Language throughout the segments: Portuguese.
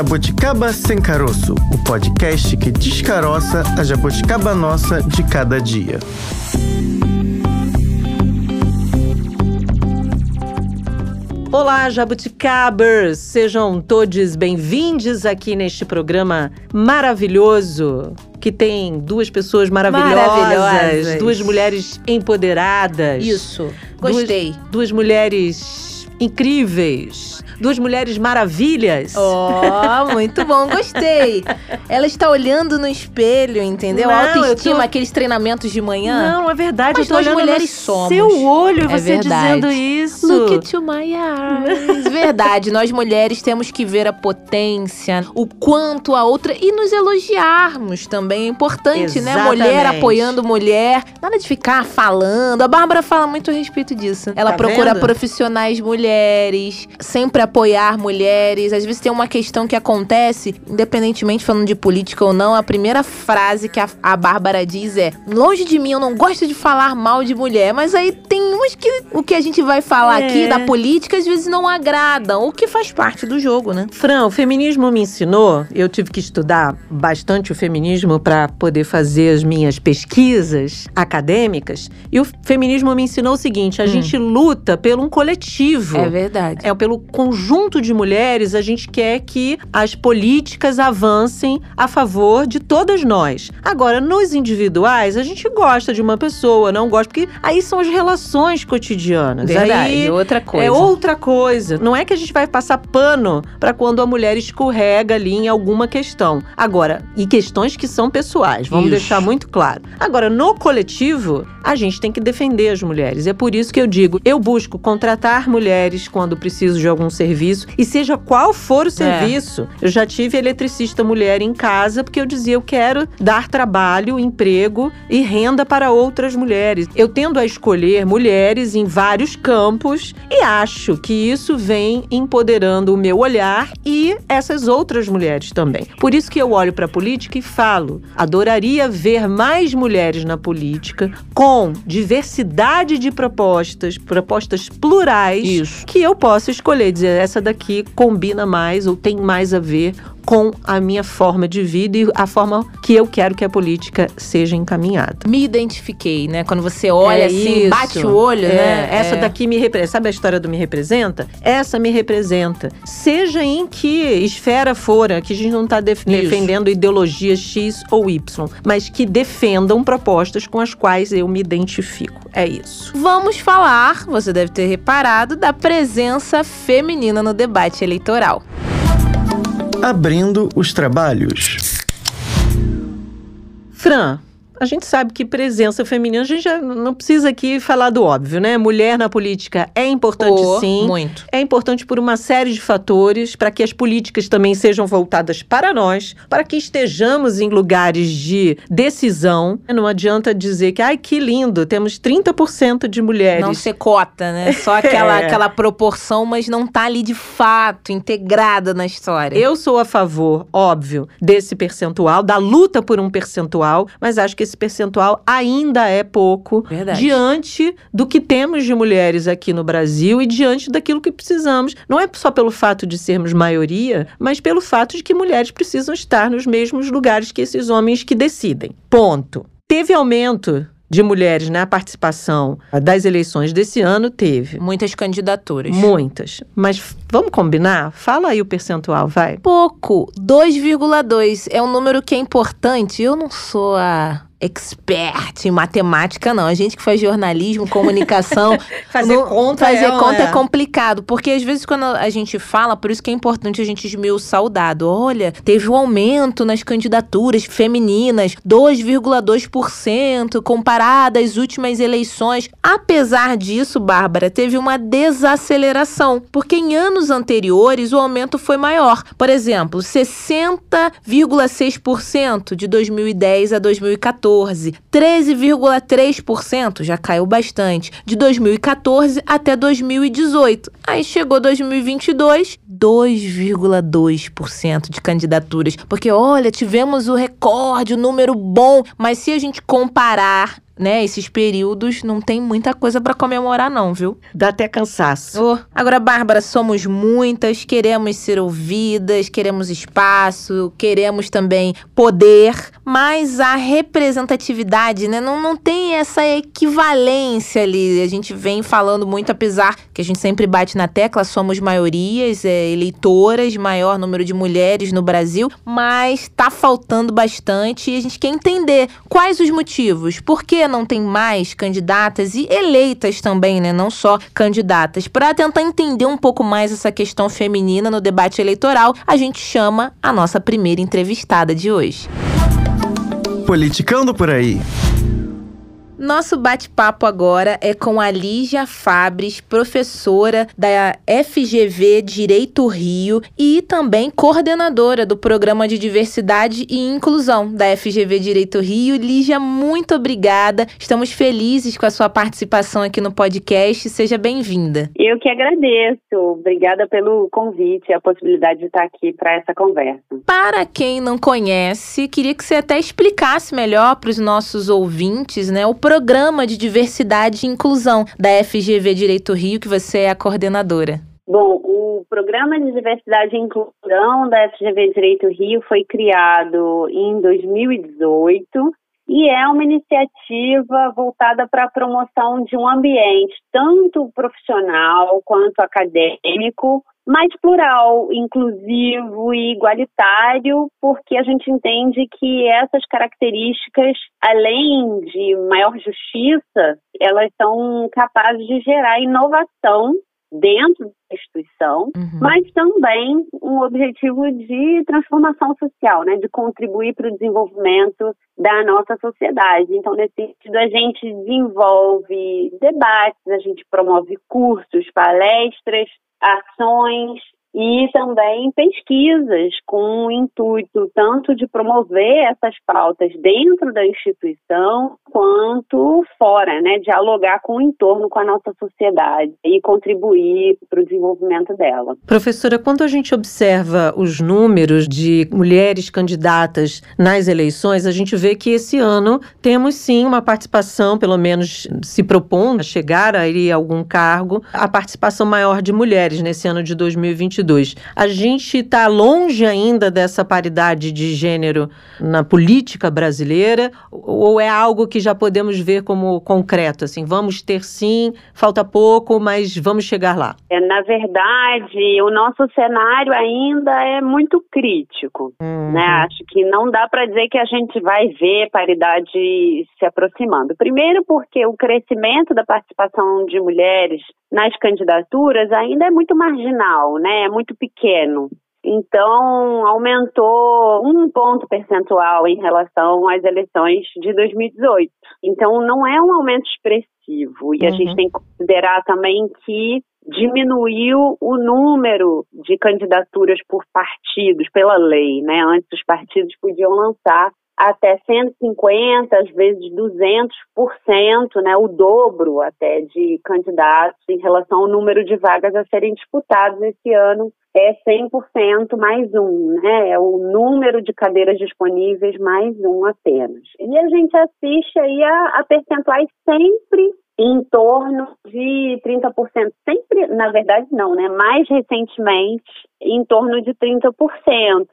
Jabuticaba Sem Caroço, o podcast que descaroça a jabuticaba nossa de cada dia. Olá, jabuticabers! Sejam todos bem-vindos aqui neste programa maravilhoso que tem duas pessoas maravilhosas, Maravilhosas. duas mulheres empoderadas. Isso, Duas- gostei. Duas, mulheres incríveis, duas mulheres maravilhas. Ó, muito bom, gostei. Ela está olhando no espelho, entendeu? Não, Autoestima, tô- aqueles treinamentos de manhã. Não, é verdade, Mas eu tô nós olhando mulheres no somos. seu olho, É você verdade. dizendo isso. Look into my eyes. Verdade, nós mulheres temos que ver a potência, o quanto a outra e nos elogiarmos também. É importante, né? Mulher Exatamente. apoiando mulher. Nada de ficar falando. A Bárbara fala muito a respeito disso. Ela Tá procura vendo? profissionais mulheres, sempre apoiar mulheres. Às vezes tem uma questão que acontece, independentemente falando de política ou não, a primeira frase que a, a Bárbara diz é: Longe de mim, eu não gosto de falar mal de mulher. Mas aí tem umas que o que a gente vai falar É. aqui da política às vezes não agradam, o que faz parte do jogo, né? Fran, o feminismo me ensinou, eu tive que estudar bastante o feminismo para poder fazer as minhas pesquisas acadêmicas, e o feminismo me ensinou o seguinte, a gente luta pelo um coletivo. É verdade. É pelo conjunto de mulheres, a gente quer que as políticas avancem a favor de todas nós. Agora, nos individuais, a gente gosta de uma pessoa, não gosta, porque aí são as relações cotidianas. Verdade. Aí outra coisa. é outra coisa. Não é que a gente vai passar pano para quando a mulher escorrega ali em alguma questão. Agora, e questões que são pessoais, vamos Isso. deixar muito claro. Agora, no coletivo, a gente tem que defender as mulheres. É por isso que eu digo, eu busco contratar mulheres quando preciso de algum serviço e seja qual for o serviço. Eu já tive eletricista mulher em casa porque eu dizia eu quero dar trabalho, emprego e renda para outras mulheres. Eu tendo a escolher mulheres em vários campos e acho que isso vem empoderando o meu olhar e essas outras mulheres também. Por isso que eu olho para a política e falo: adoraria ver mais mulheres na política com diversidade de propostas, propostas plurais Isso. que eu possa escolher, dizer essa daqui combina mais ou tem mais a ver com a minha forma de vida e a forma que eu quero que a política seja encaminhada. Me identifiquei, né? Quando você olha É assim, isso. bate o olho, É, né? Essa É. daqui me representa. Sabe a história do me representa? Essa me representa. Seja em que esfera for, que a gente não está defendendo ideologia X ou Y, mas que defendam propostas com as quais eu me identifico. É isso. Vamos falar, você deve ter reparado, da presença feminina no debate eleitoral. Abrindo os trabalhos. Fran, a gente sabe que presença feminina, a gente já não precisa aqui falar do óbvio, né? Mulher na política é importante Oh, sim. Muito. É importante por uma série de fatores, para que as políticas também sejam voltadas para nós, para que estejamos em lugares de decisão. Não adianta dizer que, ai, que lindo, temos 30% de mulheres. Não ser cota, né? Só aquela, É. aquela proporção, mas não tá ali de fato, integrada na história. Eu sou a favor, óbvio, desse percentual, da luta por um percentual, mas acho que esse percentual ainda é pouco Verdade. diante do que temos de mulheres aqui no Brasil e diante daquilo que precisamos. Não é só pelo fato de sermos maioria, mas pelo fato de que mulheres precisam estar nos mesmos lugares que esses homens que decidem. Ponto. Teve aumento de mulheres na participação das eleições desse ano? Teve. Muitas candidaturas. Muitas. Mas vamos combinar? Fala aí o percentual, vai. Pouco. 2,2 é um número que é importante. Eu não sou a expert em matemática, não. A gente que faz jornalismo, comunicação. Fazer não- conta fazer é, conta é é. complicado. Porque às vezes quando a gente fala, por isso que é importante a gente esmiuçar o dado. Olha, teve um aumento nas candidaturas femininas, 2,2% comparado às últimas eleições. Apesar disso, Bárbara, teve uma desaceleração, porque em anos anteriores o aumento foi maior. Por exemplo, 60,6% de 2010 a 2014, 13,3% já caiu bastante de 2014 até 2018. Aí chegou 2022, 2,2% de candidaturas. Porque olha, tivemos o recorde, o número bom, mas se a gente comparar né, esses períodos não tem muita coisa para comemorar não, viu? Dá até cansaço. Oh. Agora, Bárbara, somos muitas, queremos ser ouvidas, queremos espaço, queremos também poder, mas a representatividade, né, não, não tem essa equivalência ali. A gente vem falando muito, apesar que a gente sempre bate na tecla, somos maiorias, é, eleitoras, maior número de mulheres no Brasil, mas tá faltando bastante e a gente quer entender quais os motivos, por que não tem mais candidatas e eleitas também, né, não só candidatas. Para tentar entender um pouco mais essa questão feminina no debate eleitoral, a gente chama a nossa primeira entrevistada de hoje. Politicando por aí. Nosso bate-papo agora é com a Lígia Fabres, professora da FGV Direito Rio e também coordenadora do Programa de Diversidade e Inclusão da FGV Direito Rio. Lígia, muito obrigada. Estamos felizes com a sua participação aqui no podcast. Seja bem-vinda. Eu que agradeço. Obrigada pelo convite e a possibilidade de estar aqui para essa conversa. Para quem não conhece, queria que você até explicasse melhor para os nossos ouvintes, né, o Programa de Diversidade e Inclusão da FGV Direito Rio, que você é a coordenadora. Bom, o Programa de Diversidade e Inclusão da FGV Direito Rio foi criado em 2018 e é uma iniciativa voltada para a promoção de um ambiente tanto profissional quanto acadêmico mais plural, inclusivo e igualitário, porque a gente entende que essas características, além de maior justiça, elas são capazes de gerar inovação dentro da instituição, uhum. mas também um objetivo de transformação social, né, de contribuir para o desenvolvimento da nossa sociedade. Então, nesse sentido, a gente desenvolve debates, a gente promove cursos, palestras, ações e também pesquisas com o intuito tanto de promover essas pautas dentro da instituição quanto fora, né, dialogar com o entorno, com a nossa sociedade e contribuir para o desenvolvimento dela. Professora, quando a gente observa os números de mulheres candidatas nas eleições, a gente vê que esse ano temos sim uma participação, pelo menos se propondo a chegar a algum cargo, a participação maior de mulheres nesse ano de 2022. 2022. A gente está longe ainda dessa paridade de gênero na política brasileira ou é algo que já podemos ver como concreto? Assim, vamos ter sim, falta pouco, mas vamos chegar lá. É, na verdade, o nosso cenário ainda é muito crítico. Uhum. Né? Acho que não dá para dizer que a gente vai ver paridade se aproximando. Primeiro, porque o crescimento da participação de mulheres nas candidaturas ainda é muito marginal, né? É muito pequeno. Então, aumentou um ponto percentual em relação às eleições de 2018. Então, não é um aumento expressivo. E uhum. a gente uhum. tem que considerar também que diminuiu o número de candidaturas por partidos, pela lei, né? Antes os partidos podiam lançar até 150, às vezes 200%, né, o dobro até de candidatos em relação ao número de vagas a serem disputadas esse ano é 100% mais um, né? É o número de cadeiras disponíveis mais um apenas. E a gente assiste aí a, a percentuais sempre em torno de 30%. Sempre, na verdade, não, né? Mais recentemente, em torno de 30%.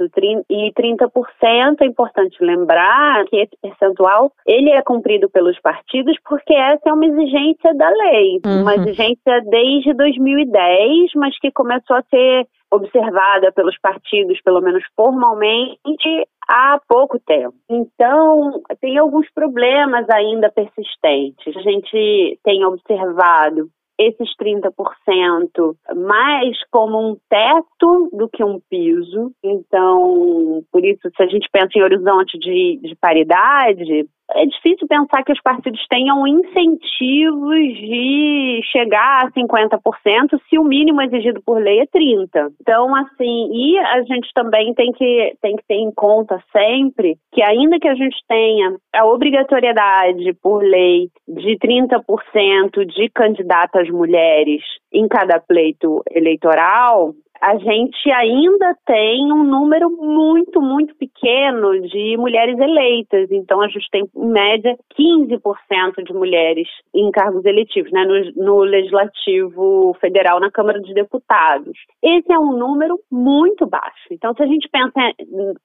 E 30% é importante lembrar que esse percentual ele é cumprido pelos partidos porque essa é uma exigência da lei, uhum. uma exigência desde 2010, mas que começou a ser observada pelos partidos, pelo menos formalmente, há pouco tempo. Então, tem alguns problemas ainda persistentes. A gente tem observado esses 30% mais como um teto do que um piso. Então, por isso, se a gente pensa em horizonte de, de paridade, é difícil pensar que os partidos tenham incentivos de chegar a 50% se o mínimo exigido por lei é 30%. Então, assim, e a gente também tem que, tem que ter em conta sempre que ainda que a gente tenha a obrigatoriedade por lei de 30% de candidatas mulheres em cada pleito eleitoral, a gente ainda tem um número muito, muito pequeno de mulheres eleitas. Então, a gente tem, em média, 15% de mulheres em cargos eletivos, né, no, no Legislativo Federal, na Câmara dos Deputados. Esse é um número muito baixo. Então, se a gente pensa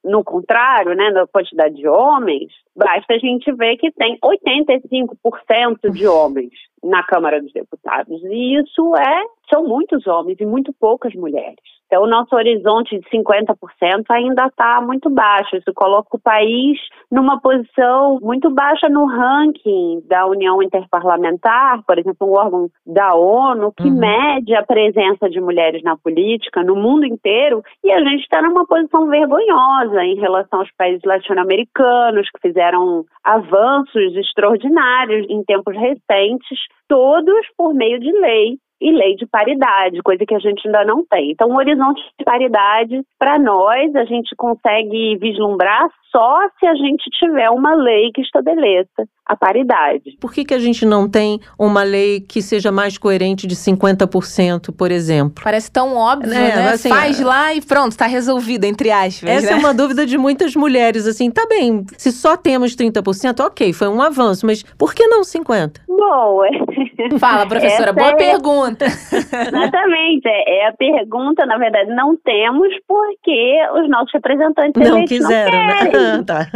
no contrário, né, na quantidade de homens, basta a gente ver que tem 85% de homens na Câmara dos Deputados. E isso é, são muitos homens e muito poucas mulheres. Então, o nosso horizonte de 50% ainda está muito baixo. Isso coloca o país numa posição muito baixa no ranking da União Interparlamentar, por exemplo, um órgão da ONU, que uhum. mede a presença de mulheres na política no mundo inteiro, e a gente está numa posição vergonhosa em relação aos países latino-americanos, que fizeram avanços extraordinários em tempos recentes, todos por meio de lei e lei de paridade, coisa que a gente ainda não tem. Então, o horizonte de paridade, para nós, a gente consegue vislumbrar só se a gente tiver uma lei que estabeleça a paridade. Por que, que a gente não tem uma lei que seja mais coerente de 50%, por exemplo? Parece tão óbvio, é, né? Assim, Faz lá e pronto, está resolvido, entre aspas. Essa né? é uma dúvida de muitas mulheres, assim, tá bem, se só temos 30%, ok, foi um avanço, mas por que não 50%? Bom, Fala, professora, boa é... pergunta. Exatamente, é, é, a pergunta, na verdade, não temos porque os nossos representantes não quiseram, não né? querem. Né? Tá.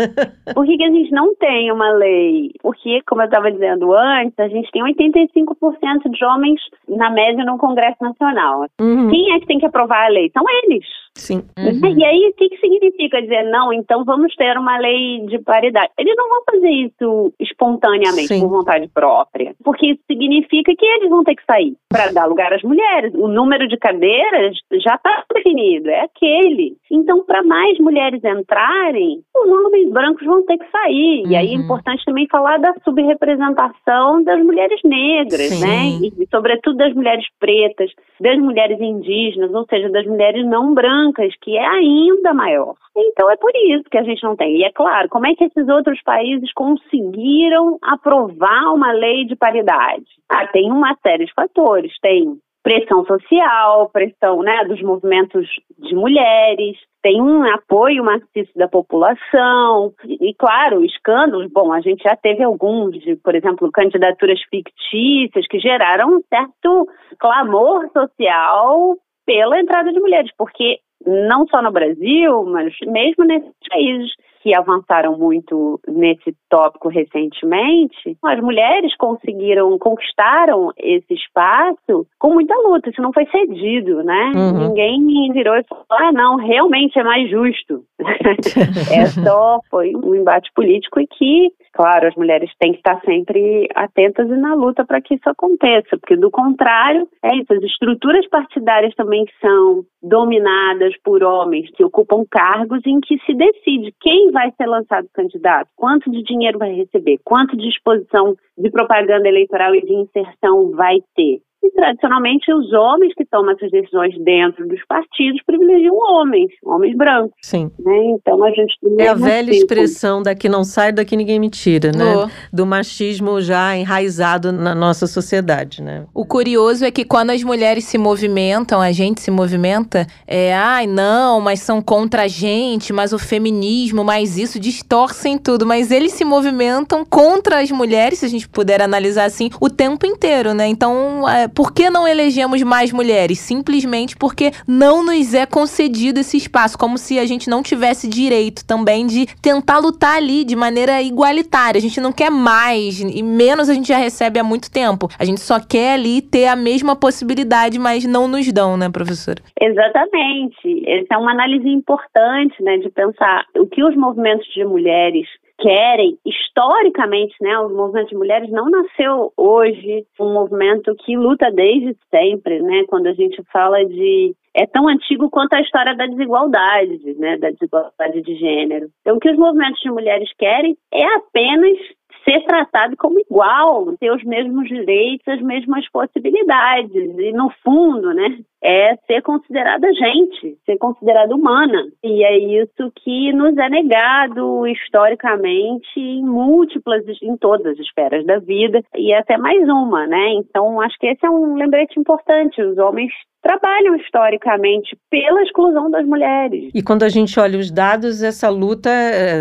Por que, que a gente não tem uma lei porque, como eu estava dizendo antes, a gente tem 85% de homens, na média, no Congresso Nacional. Uhum. Quem é que tem que aprovar a lei? São eles. Sim. Uhum. E aí, o que, que significa dizer, não, então vamos ter uma lei de paridade? Eles não vão fazer isso espontaneamente, Sim. por vontade própria. Porque isso significa que eles vão ter que sair para dar lugar às mulheres. O número de cadeiras já está definido, é aquele. Então, para mais mulheres entrarem, os homens brancos vão ter que sair. Uhum. E aí é uhum. importante também falar da subrepresentação das mulheres negras, Sim. né? E, sobretudo, das mulheres pretas, das mulheres indígenas, ou seja, das mulheres não brancas, que é ainda maior. Então é por isso que a gente não tem. E é claro, como é que esses outros países conseguiram aprovar uma lei de paridade? Ah, tem uma série de fatores. Tem pressão social, pressão né, dos movimentos de mulheres, tem um apoio maciço da população e, claro, escândalos. Bom, a gente já teve alguns, de, por exemplo, candidaturas fictícias que geraram um certo clamor social pela entrada de mulheres, porque não só no Brasil, mas mesmo nesses países que avançaram muito nesse tópico recentemente, as mulheres conseguiram, conquistaram esse espaço com muita luta, isso não foi cedido, né? Uhum. Ninguém virou e falou, ah, não, realmente é mais justo. é só, foi um embate político e que, claro, as mulheres têm que estar sempre atentas e na luta para que isso aconteça, porque do contrário, é isso, as estruturas partidárias também são dominadas por homens que ocupam cargos em que se decide quem vai ser lançado candidato, quanto de dinheiro vai receber, quanto de exposição de propaganda eleitoral e de inserção vai ter. E tradicionalmente os homens que tomam essas decisões dentro dos partidos privilegiam homens, homens brancos. Sim. Né? Então a gente É a velha tipo. expressão daqui não sai, daqui ninguém me tira, né? Oh. Do machismo já enraizado na nossa sociedade, né? O curioso é que quando as mulheres se movimentam, a gente se movimenta, é, ai, não, mas são contra a gente, mas o feminismo, mas isso distorcem tudo, mas eles se movimentam contra as mulheres, se a gente puder analisar assim, o tempo inteiro, né? Então, é, por que não elegemos mais mulheres? Simplesmente porque não nos é concedido esse espaço, como se a gente não tivesse direito também de tentar lutar ali de maneira igualitária. A gente não quer mais e menos a gente já recebe há muito tempo. A gente só quer ali ter a mesma possibilidade, mas não nos dão, né, professora? Exatamente. Essa é uma análise importante, né, de pensar o que os movimentos de mulheres querem, historicamente, né, o movimento de mulheres não nasceu hoje, um movimento que luta desde sempre, né, quando a gente fala de é tão antigo quanto a história da desigualdade, né, da desigualdade de gênero. Então, o que os movimentos de mulheres querem é apenas ser tratado como igual, ter os mesmos direitos, as mesmas possibilidades. E, no fundo, né, é ser considerada gente, ser considerada humana. E é isso que nos é negado historicamente em múltiplas, em todas as esferas da vida, e até mais uma, né? Então, acho que esse é um lembrete importante. Os homens trabalham historicamente pela exclusão das mulheres. E quando a gente olha os dados, essa luta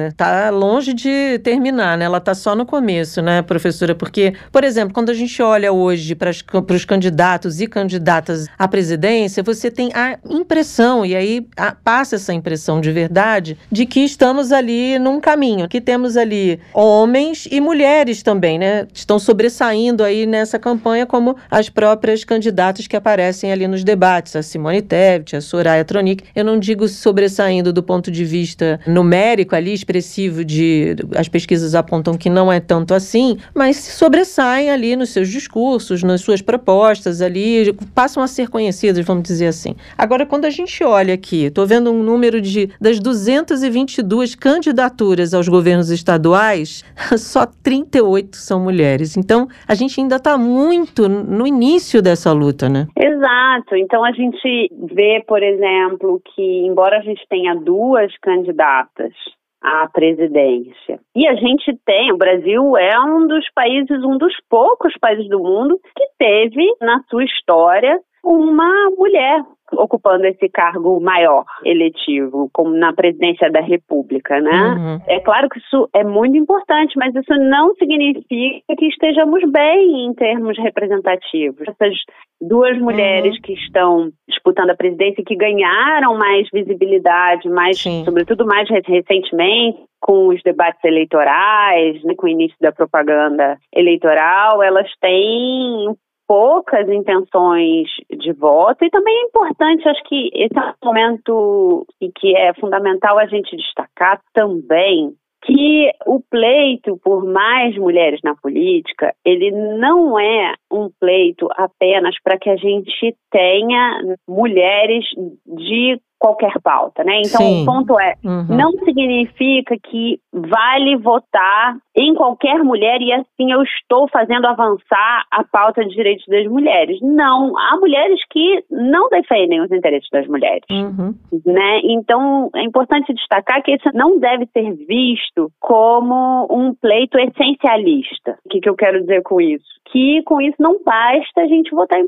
está eh, longe de terminar, né? Ela está só no começo, né, professora? Porque, por exemplo, quando a gente olha hoje para os candidatos e candidatas à presidência, você tem a impressão, e aí a, passa essa impressão de verdade, de que estamos ali num caminho, que temos ali homens e mulheres também, né? Estão sobressaindo aí nessa campanha como as próprias candidatas que aparecem ali nos debates, a Simone Tebet, a Soraya Tronic. Eu não digo sobressaindo do ponto de vista numérico ali, expressivo de... As pesquisas apontam que não é tanto assim, mas sobressaem ali nos seus discursos, nas suas propostas ali, passam a ser conhecidas, vamos dizer assim. Agora, quando a gente olha aqui, estou vendo um número de das 222 candidaturas aos governos estaduais, só 38 são mulheres. Então, a gente ainda está muito no início dessa luta, né? Exato. Então a gente vê, por exemplo, que embora a gente tenha duas candidatas à presidência. E a gente tem, o Brasil é um dos países, um dos poucos países do mundo que teve na sua história uma mulher ocupando esse cargo maior eletivo, como na presidência da República, né? Uhum. É claro que isso é muito importante, mas isso não significa que estejamos bem em termos representativos. Essas duas mulheres uhum. que estão disputando a presidência que ganharam mais visibilidade, mais, Sim. sobretudo mais recentemente, com os debates eleitorais, né, com o início da propaganda eleitoral, elas têm poucas intenções de voto. E também é importante, acho que esse é um momento e que é fundamental a gente destacar também que o pleito por mais mulheres na política, ele não é um pleito apenas para que a gente tenha mulheres de qualquer pauta, né? Então, Sim. o ponto é, uhum. não significa que vale votar em qualquer mulher e assim eu estou fazendo avançar a pauta de direitos das mulheres. Não, há mulheres que não defendem os interesses das mulheres, uhum. né? Então, é importante destacar que isso não deve ser visto como um pleito essencialista. O que, que eu quero dizer com isso? Que com isso não basta a gente votar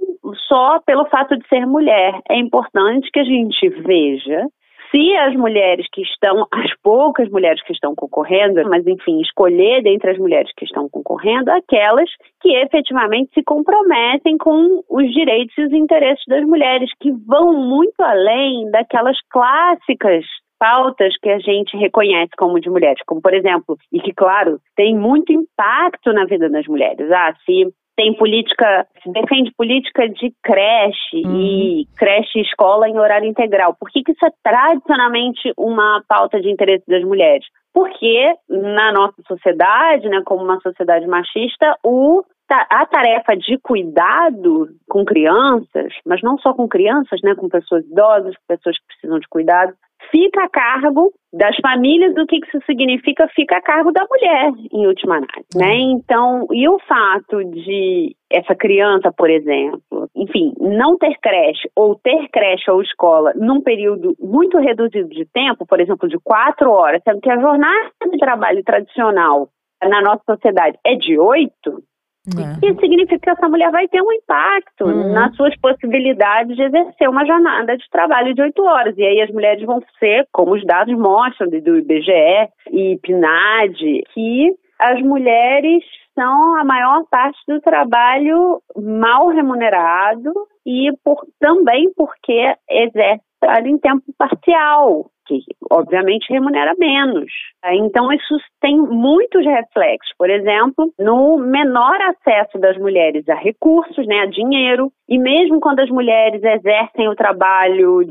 só pelo fato de ser mulher. É importante que a gente veja se as mulheres que estão, as poucas mulheres que estão concorrendo, mas enfim, escolher dentre as mulheres que estão concorrendo aquelas que efetivamente se comprometem com os direitos e os interesses das mulheres, que vão muito além daquelas clássicas pautas que a gente reconhece como de mulheres, como por exemplo, e que claro, tem muito impacto na vida das mulheres. Ah, se tem política, defende política de creche uhum. e creche escola em horário integral. Por que, que isso é tradicionalmente uma pauta de interesse das mulheres? Porque na nossa sociedade, né, como uma sociedade machista, o a tarefa de cuidado com crianças, mas não só com crianças, né, com pessoas idosas, com pessoas que precisam de cuidado, fica a cargo das famílias, o que isso significa, fica a cargo da mulher, em última análise, né? Então, e o fato de essa criança, por exemplo, enfim, não ter creche ou ter creche ou escola num período muito reduzido de tempo, por exemplo, de quatro horas, sendo que a jornada de trabalho tradicional na nossa sociedade é de oito, é. Isso significa que essa mulher vai ter um impacto uhum. nas suas possibilidades de exercer uma jornada de trabalho de oito horas. E aí as mulheres vão ser, como os dados mostram do IBGE e PNAD, que as mulheres são a maior parte do trabalho mal remunerado e por, também porque exerce trabalho em tempo parcial que obviamente remunera menos. Então, isso tem muitos reflexos. Por exemplo, no menor acesso das mulheres a recursos, né, a dinheiro, e mesmo quando as mulheres exercem o trabalho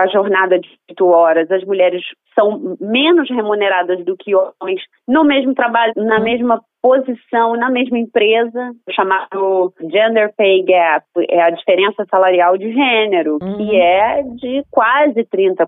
a jornada de oito horas, as mulheres são menos remuneradas do que homens no mesmo trabalho, na uhum. mesma posição, na mesma empresa, chamado Gender Pay Gap, é a diferença salarial de gênero, uhum. que é de quase 30%,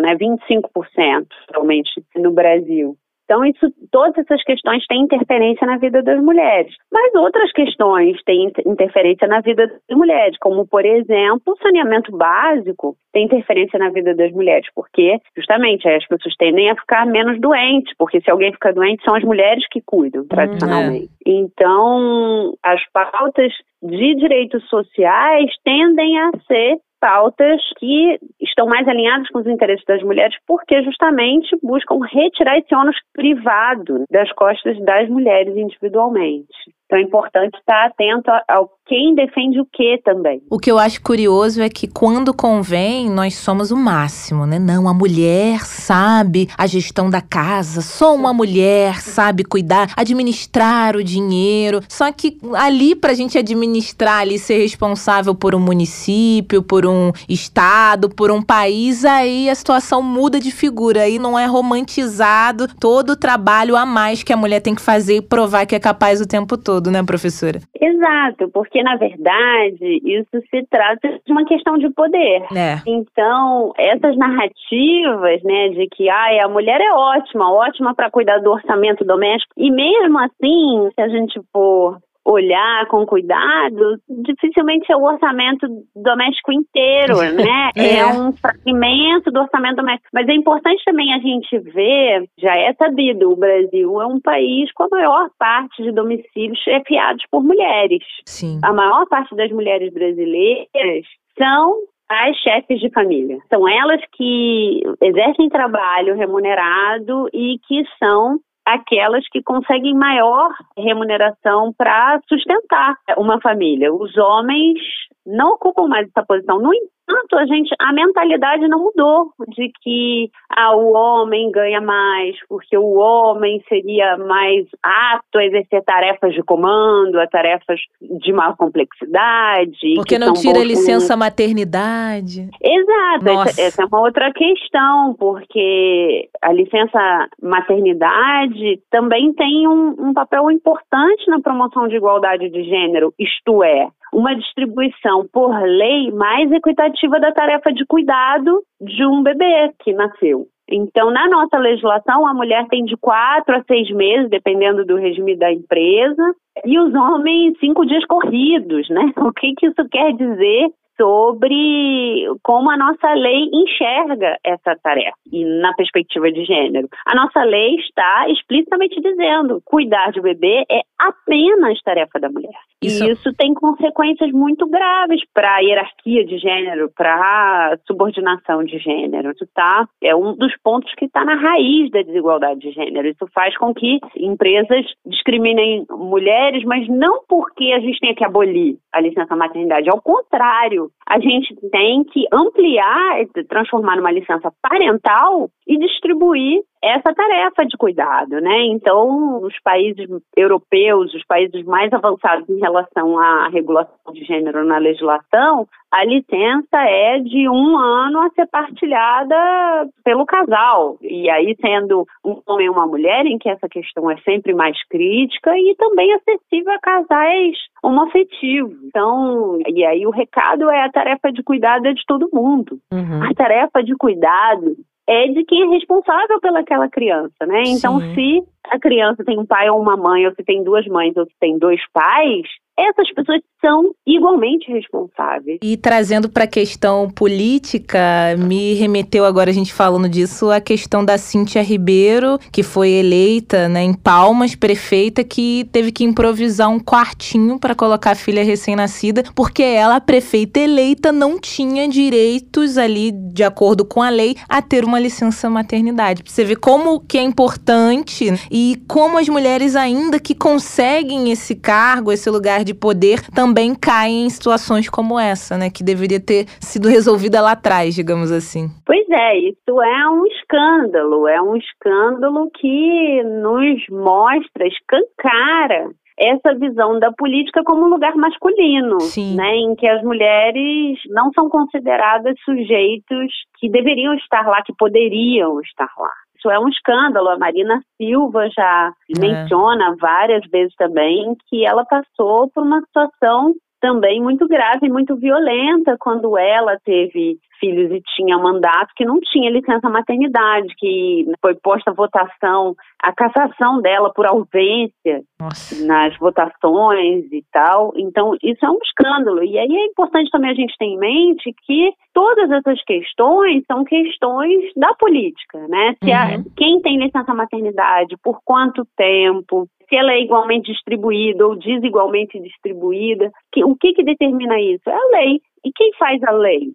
né, 25% atualmente no Brasil. Então, isso, todas essas questões têm interferência na vida das mulheres. Mas outras questões têm interferência na vida das mulheres, como, por exemplo, o saneamento básico tem interferência na vida das mulheres, porque justamente as pessoas tendem a ficar menos doentes, porque se alguém fica doente, são as mulheres que cuidam, hum, tradicionalmente. é. Então, as pautas de direitos sociais tendem a ser pautas que estão mais alinhadas com os interesses das mulheres, porque justamente buscam retirar esse ônus privado das costas das mulheres individualmente. Então é importante estar atento ao quem defende o que também. O que eu acho curioso é que quando convém, nós somos o máximo, né? Não, a mulher sabe a gestão da casa, só uma mulher sabe cuidar, administrar o dinheiro. Só que ali pra gente administrar ali ser responsável por um município, por um estado, por um país, aí a situação muda de figura, aí não é romantizado todo o trabalho a mais que a mulher tem que fazer e provar que é capaz o tempo todo todo, né, professora? Exato, porque na verdade isso se trata de uma questão de poder. É. Então, essas narrativas, né, de que ai, a mulher é ótima, ótima para cuidar do orçamento doméstico, e mesmo assim, se a gente for olhar com cuidado, dificilmente é o orçamento doméstico inteiro, né? é. é. um fragmento do orçamento doméstico. Mas é importante também a gente ver, já é sabido, o Brasil é um país com a maior parte de domicílios chefiados por mulheres. Sim. A maior parte das mulheres brasileiras são as chefes de família. São elas que exercem trabalho remunerado e que são aquelas que conseguem maior remuneração para sustentar uma família. Os homens não ocupam mais essa posição. No entanto, a gente, a mentalidade não mudou de que ah, o homem ganha mais, porque o homem seria mais apto a exercer tarefas de comando, a tarefas de maior complexidade. Porque não tira licença maternidade. Exato, essa, essa, é uma outra questão, porque a licença maternidade também tem um, um papel importante na promoção de igualdade de gênero, isto é, uma distribuição por lei mais equitativa da tarefa de cuidado de um bebê que nasceu. Então, na nossa legislação, a mulher tem de quatro a seis meses, dependendo do regime da empresa, e os homens cinco dias corridos, né? O que, que isso quer dizer sobre como a nossa lei enxerga essa tarefa e na perspectiva de gênero. A nossa lei está explicitamente dizendo cuidar de bebê é apenas tarefa da mulher. Isso... E isso tem consequências muito graves para a hierarquia de gênero, para a subordinação de gênero. Isso tá, é um dos pontos que está na raiz da desigualdade de gênero. Isso faz com que empresas discriminem mulheres, mas não porque a gente tenha que abolir a licença maternidade. Ao contrário, a gente tem que ampliar, transformar numa licença parental e distribuir essa tarefa de cuidado, né? Então, os países europeus, os países mais avançados em relação à regulação de gênero na legislação, a licença é de um ano a ser partilhada pelo casal. E aí, sendo um homem e uma mulher, em que essa questão é sempre mais crítica e também acessível a casais homoafetivos. Então, e aí o recado é a tarefa de cuidado é de todo mundo. Uhum. A tarefa de cuidado é de quem é responsável pelaquela criança, né? Então, Sim. se a criança tem um pai ou uma mãe, ou se tem duas mães, ou se tem dois pais, essas pessoas são igualmente responsáveis. E trazendo para a questão política, me remeteu agora a gente falando disso a questão da Cíntia Ribeiro, que foi eleita né, em Palmas, prefeita, que teve que improvisar um quartinho para colocar a filha recém-nascida, porque ela, prefeita eleita, não tinha direitos ali, de acordo com a lei, a ter uma licença maternidade. Você vê como que é importante e como as mulheres ainda que conseguem esse cargo, esse lugar de poder também caem em situações como essa, né? Que deveria ter sido resolvida lá atrás, digamos assim. Pois é, isso é um escândalo. É um escândalo que nos mostra, escancara essa visão da política como um lugar masculino, Sim. né, em que as mulheres não são consideradas sujeitos que deveriam estar lá, que poderiam estar lá. Isso é um escândalo. A Marina Silva já é. menciona várias vezes também que ela passou por uma situação também muito grave, muito violenta quando ela teve filhos e tinha mandato que não tinha licença maternidade, que foi posta a votação, a cassação dela por ausência Nossa. nas votações e tal. Então, isso é um escândalo. E aí é importante também a gente ter em mente que todas essas questões são questões da política, né? Se a, uhum. quem tem licença maternidade, por quanto tempo, se ela é igualmente distribuída ou desigualmente distribuída, que, o que, que determina isso? É a lei. E quem faz a lei?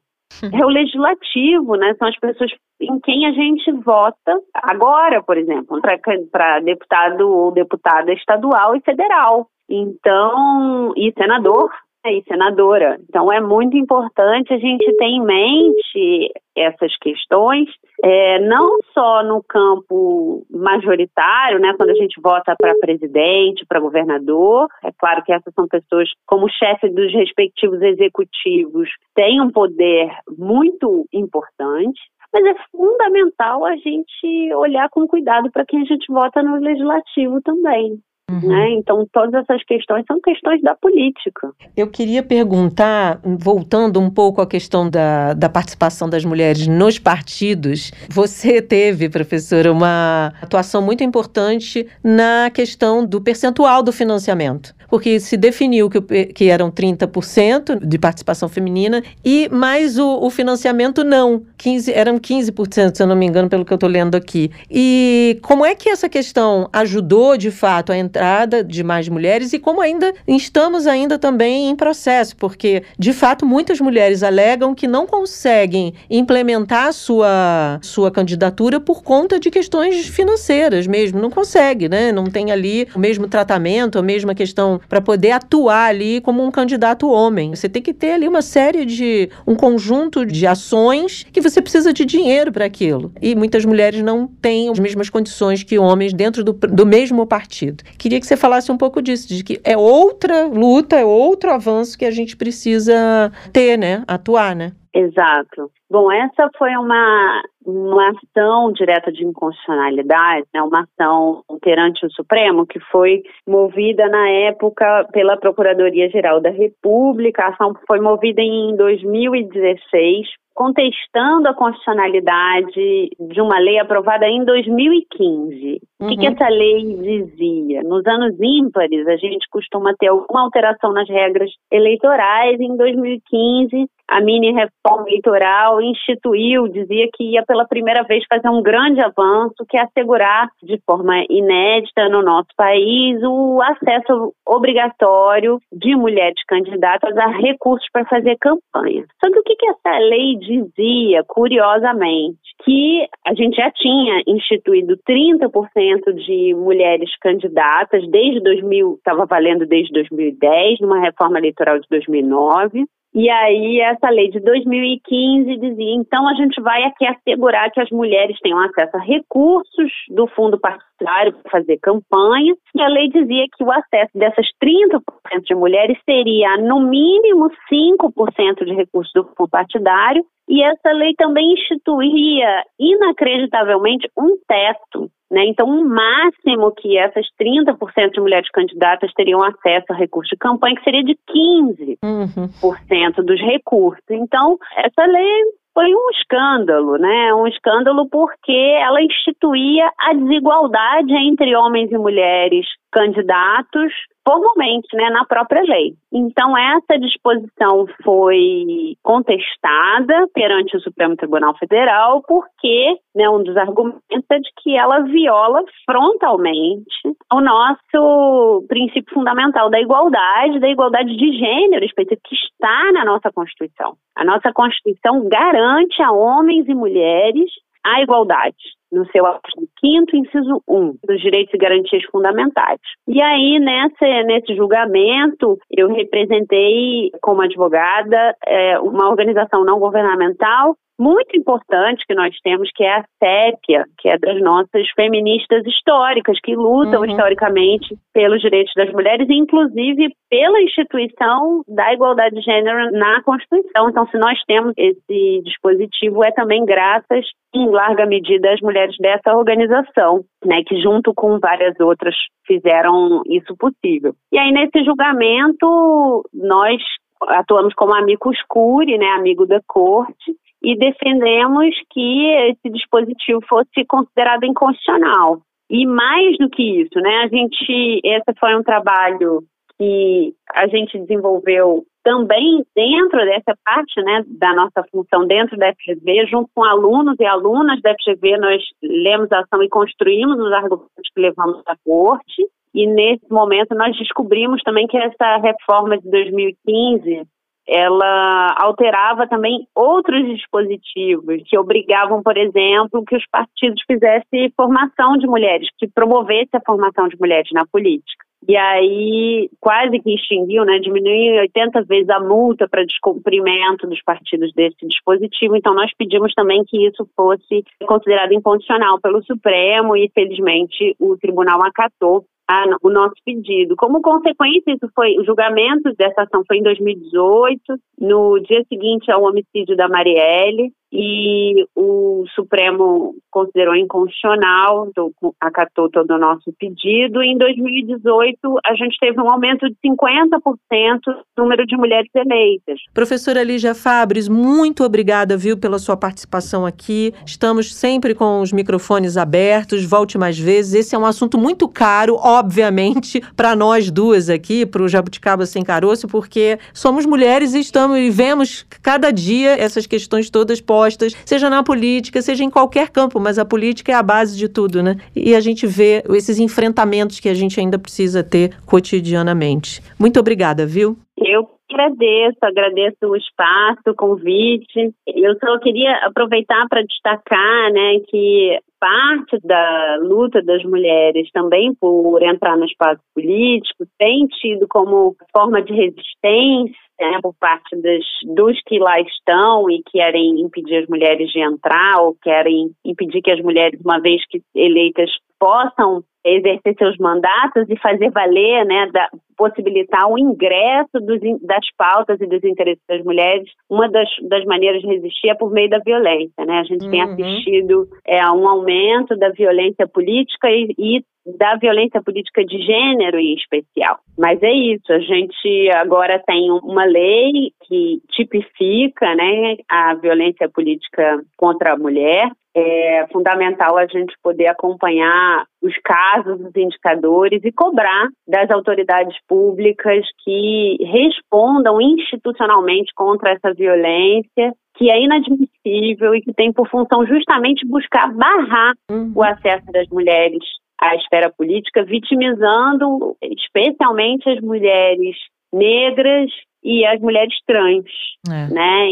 É o legislativo, né? São as pessoas em quem a gente vota agora, por exemplo, para deputado ou deputada estadual e federal. Então, e senador, e senadora. Então é muito importante a gente ter em mente essas questões, é, não só no campo majoritário, né, quando a gente vota para presidente, para governador. É claro que essas são pessoas, como chefe dos respectivos executivos, têm um poder muito importante. Mas é fundamental a gente olhar com cuidado para quem a gente vota no legislativo também. Uhum. Né? Então, todas essas questões são questões da política. Eu queria perguntar, voltando um pouco à questão da, da participação das mulheres nos partidos, você teve, professora, uma atuação muito importante na questão do percentual do financiamento porque se definiu que, que eram 30% de participação feminina e mais o, o, financiamento não, 15, eram 15%, se eu não me engano, pelo que eu estou lendo aqui. E como é que essa questão ajudou, de fato, a entrada de mais mulheres e como ainda estamos ainda também em processo, porque, de fato, muitas mulheres alegam que não conseguem implementar sua, sua candidatura por conta de questões financeiras mesmo, não consegue, né? Não tem ali o mesmo tratamento, a mesma questão para poder atuar ali como um candidato homem. Você tem que ter ali uma série de um conjunto de ações que você precisa de dinheiro para aquilo. E muitas mulheres não têm as mesmas condições que homens dentro do, do mesmo partido. Queria que você falasse um pouco disso, de que é outra luta, é outro avanço que a gente precisa ter, né? Atuar, né? Exato. Bom, essa foi uma, uma ação direta de inconstitucionalidade, né, uma ação perante o Supremo, que foi movida na época pela Procuradoria-Geral da República. A ação foi movida em 2016 contestando a constitucionalidade de uma lei aprovada em 2015. Uhum. O que, que, uhum. essa lei dizia? Nos anos ímpares, a gente costuma ter alguma alteração nas regras eleitorais. Em 2015, a mini reforma eleitoral instituiu, dizia que ia pela primeira vez fazer um grande avanço, que é assegurar de forma inédita no nosso país o acesso obrigatório de mulheres candidatas a recursos para fazer campanha. Só que o que, que essa lei dizia, curiosamente, que a gente já tinha instituído 30% de mulheres candidatas desde 2000, estava valendo desde 2010, numa reforma eleitoral de 2009, e aí, essa lei de 2015 dizia: então a gente vai aqui assegurar que as mulheres tenham acesso a recursos do fundo partidário para fazer campanha. E a lei dizia que o acesso dessas 30% de mulheres seria, no mínimo, 5% de recursos do fundo partidário. E essa lei também instituía, inacreditavelmente, um teto né? Então, o máximo que essas 30% de mulheres candidatas teriam acesso a recursos de campanha, que seria de 15% uhum. dos recursos. Então, essa lei foi um escândalo, né? Um escândalo porque ela instituía a desigualdade entre homens e mulheres candidatos formalmente, né, na própria lei. Então essa disposição foi contestada perante o Supremo Tribunal Federal porque, né, um dos argumentos é de que ela viola frontalmente o nosso princípio fundamental da igualdade, da igualdade de gênero, específico que está na nossa Constituição. A nossa Constituição garante a homens e mulheres a igualdade no seu artigo 5 inciso 1, dos direitos e garantias fundamentais. E aí, nessa, nesse julgamento, eu representei, como advogada, é, uma organização não governamental muito importante que nós temos, que é a CEPIA, que é das nossas feministas históricas, que lutam uhum. historicamente pelos direitos das mulheres, inclusive pela instituição da igualdade de gênero na Constituição. Então, se nós temos esse dispositivo, é também graças, em larga medida, às mulheres dessa organização, né, que junto com várias outras fizeram isso possível. E aí, nesse julgamento, nós atuamos como amigo escure, né, amigo da corte, e defendemos que esse dispositivo fosse considerado inconstitucional. E mais do que isso, né, a gente, esse foi um trabalho que a gente desenvolveu também dentro dessa parte né, da nossa função dentro da FGV, junto com alunos e alunas da FGV, nós lemos a ação e construímos os argumentos que levamos à corte. E nesse momento nós descobrimos também que essa reforma de 2015 ela alterava também outros dispositivos que obrigavam, por exemplo, que os partidos fizessem formação de mulheres, que promovesse a formação de mulheres na política. E aí quase que extinguiu, né, diminuiu 80 vezes a multa para descumprimento dos partidos desse dispositivo. Então nós pedimos também que isso fosse considerado incondicional pelo Supremo e felizmente o tribunal acatou a, o nosso pedido. Como consequência, isso foi o julgamento dessa ação foi em 2018, no dia seguinte ao homicídio da Marielle e o Supremo considerou inconstitucional, então acatou todo o nosso pedido. E em 2018, a gente teve um aumento de 50% no número de mulheres eleitas. Professora Lígia Fabres, muito obrigada, viu, pela sua participação aqui. Estamos sempre com os microfones abertos, volte mais vezes. Esse é um assunto muito caro, obviamente, para nós duas aqui, para o Jabuticaba Sem Caroço, porque somos mulheres e estamos e vemos cada dia essas questões todas propostas, seja na política, seja em qualquer campo, mas a política é a base de tudo, né? E a gente vê esses enfrentamentos que a gente ainda precisa ter cotidianamente. Muito obrigada, viu? Eu agradeço, agradeço o espaço, o convite. Eu só queria aproveitar para destacar, né, que parte da luta das mulheres também por entrar no espaço político tem tido como forma de resistência né, por parte das, dos que lá estão e querem impedir as mulheres de entrar ou querem impedir que as mulheres, uma vez que eleitas, possam exercer seus mandatos e fazer valer, né, da, possibilitar o ingresso dos, das pautas e dos interesses das mulheres. Uma das, das maneiras de resistir é por meio da violência, né? A gente uhum. tem assistido é, a um aumento da violência política e, e da violência política de gênero em especial. Mas é isso, a gente agora tem uma lei que tipifica né, a violência política contra a mulher. É fundamental a gente poder acompanhar os casos, os indicadores e cobrar das autoridades públicas que respondam institucionalmente contra essa violência que é inadmissível e que tem por função justamente buscar barrar uhum. o acesso das mulheres à esfera política, vitimizando especialmente as mulheres negras e as mulheres trans, é. né?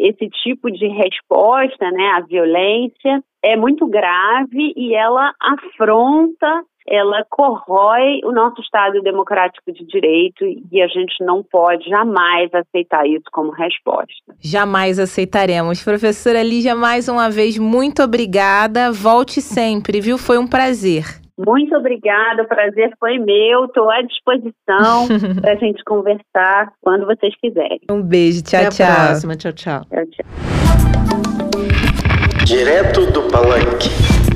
Esse tipo de resposta, né, à violência é muito grave e ela afronta ela corrói o nosso Estado democrático de direito e a gente não pode jamais aceitar isso como resposta. Jamais aceitaremos. Professora Lígia, mais uma vez, muito obrigada. Volte sempre, viu? Foi um prazer. Muito obrigada, o prazer foi meu. Estou à disposição para a gente conversar quando vocês quiserem. Um beijo, tchau, Até tchau. Até a próxima, tchau, tchau. Tchau, tchau. Direto do Palanque.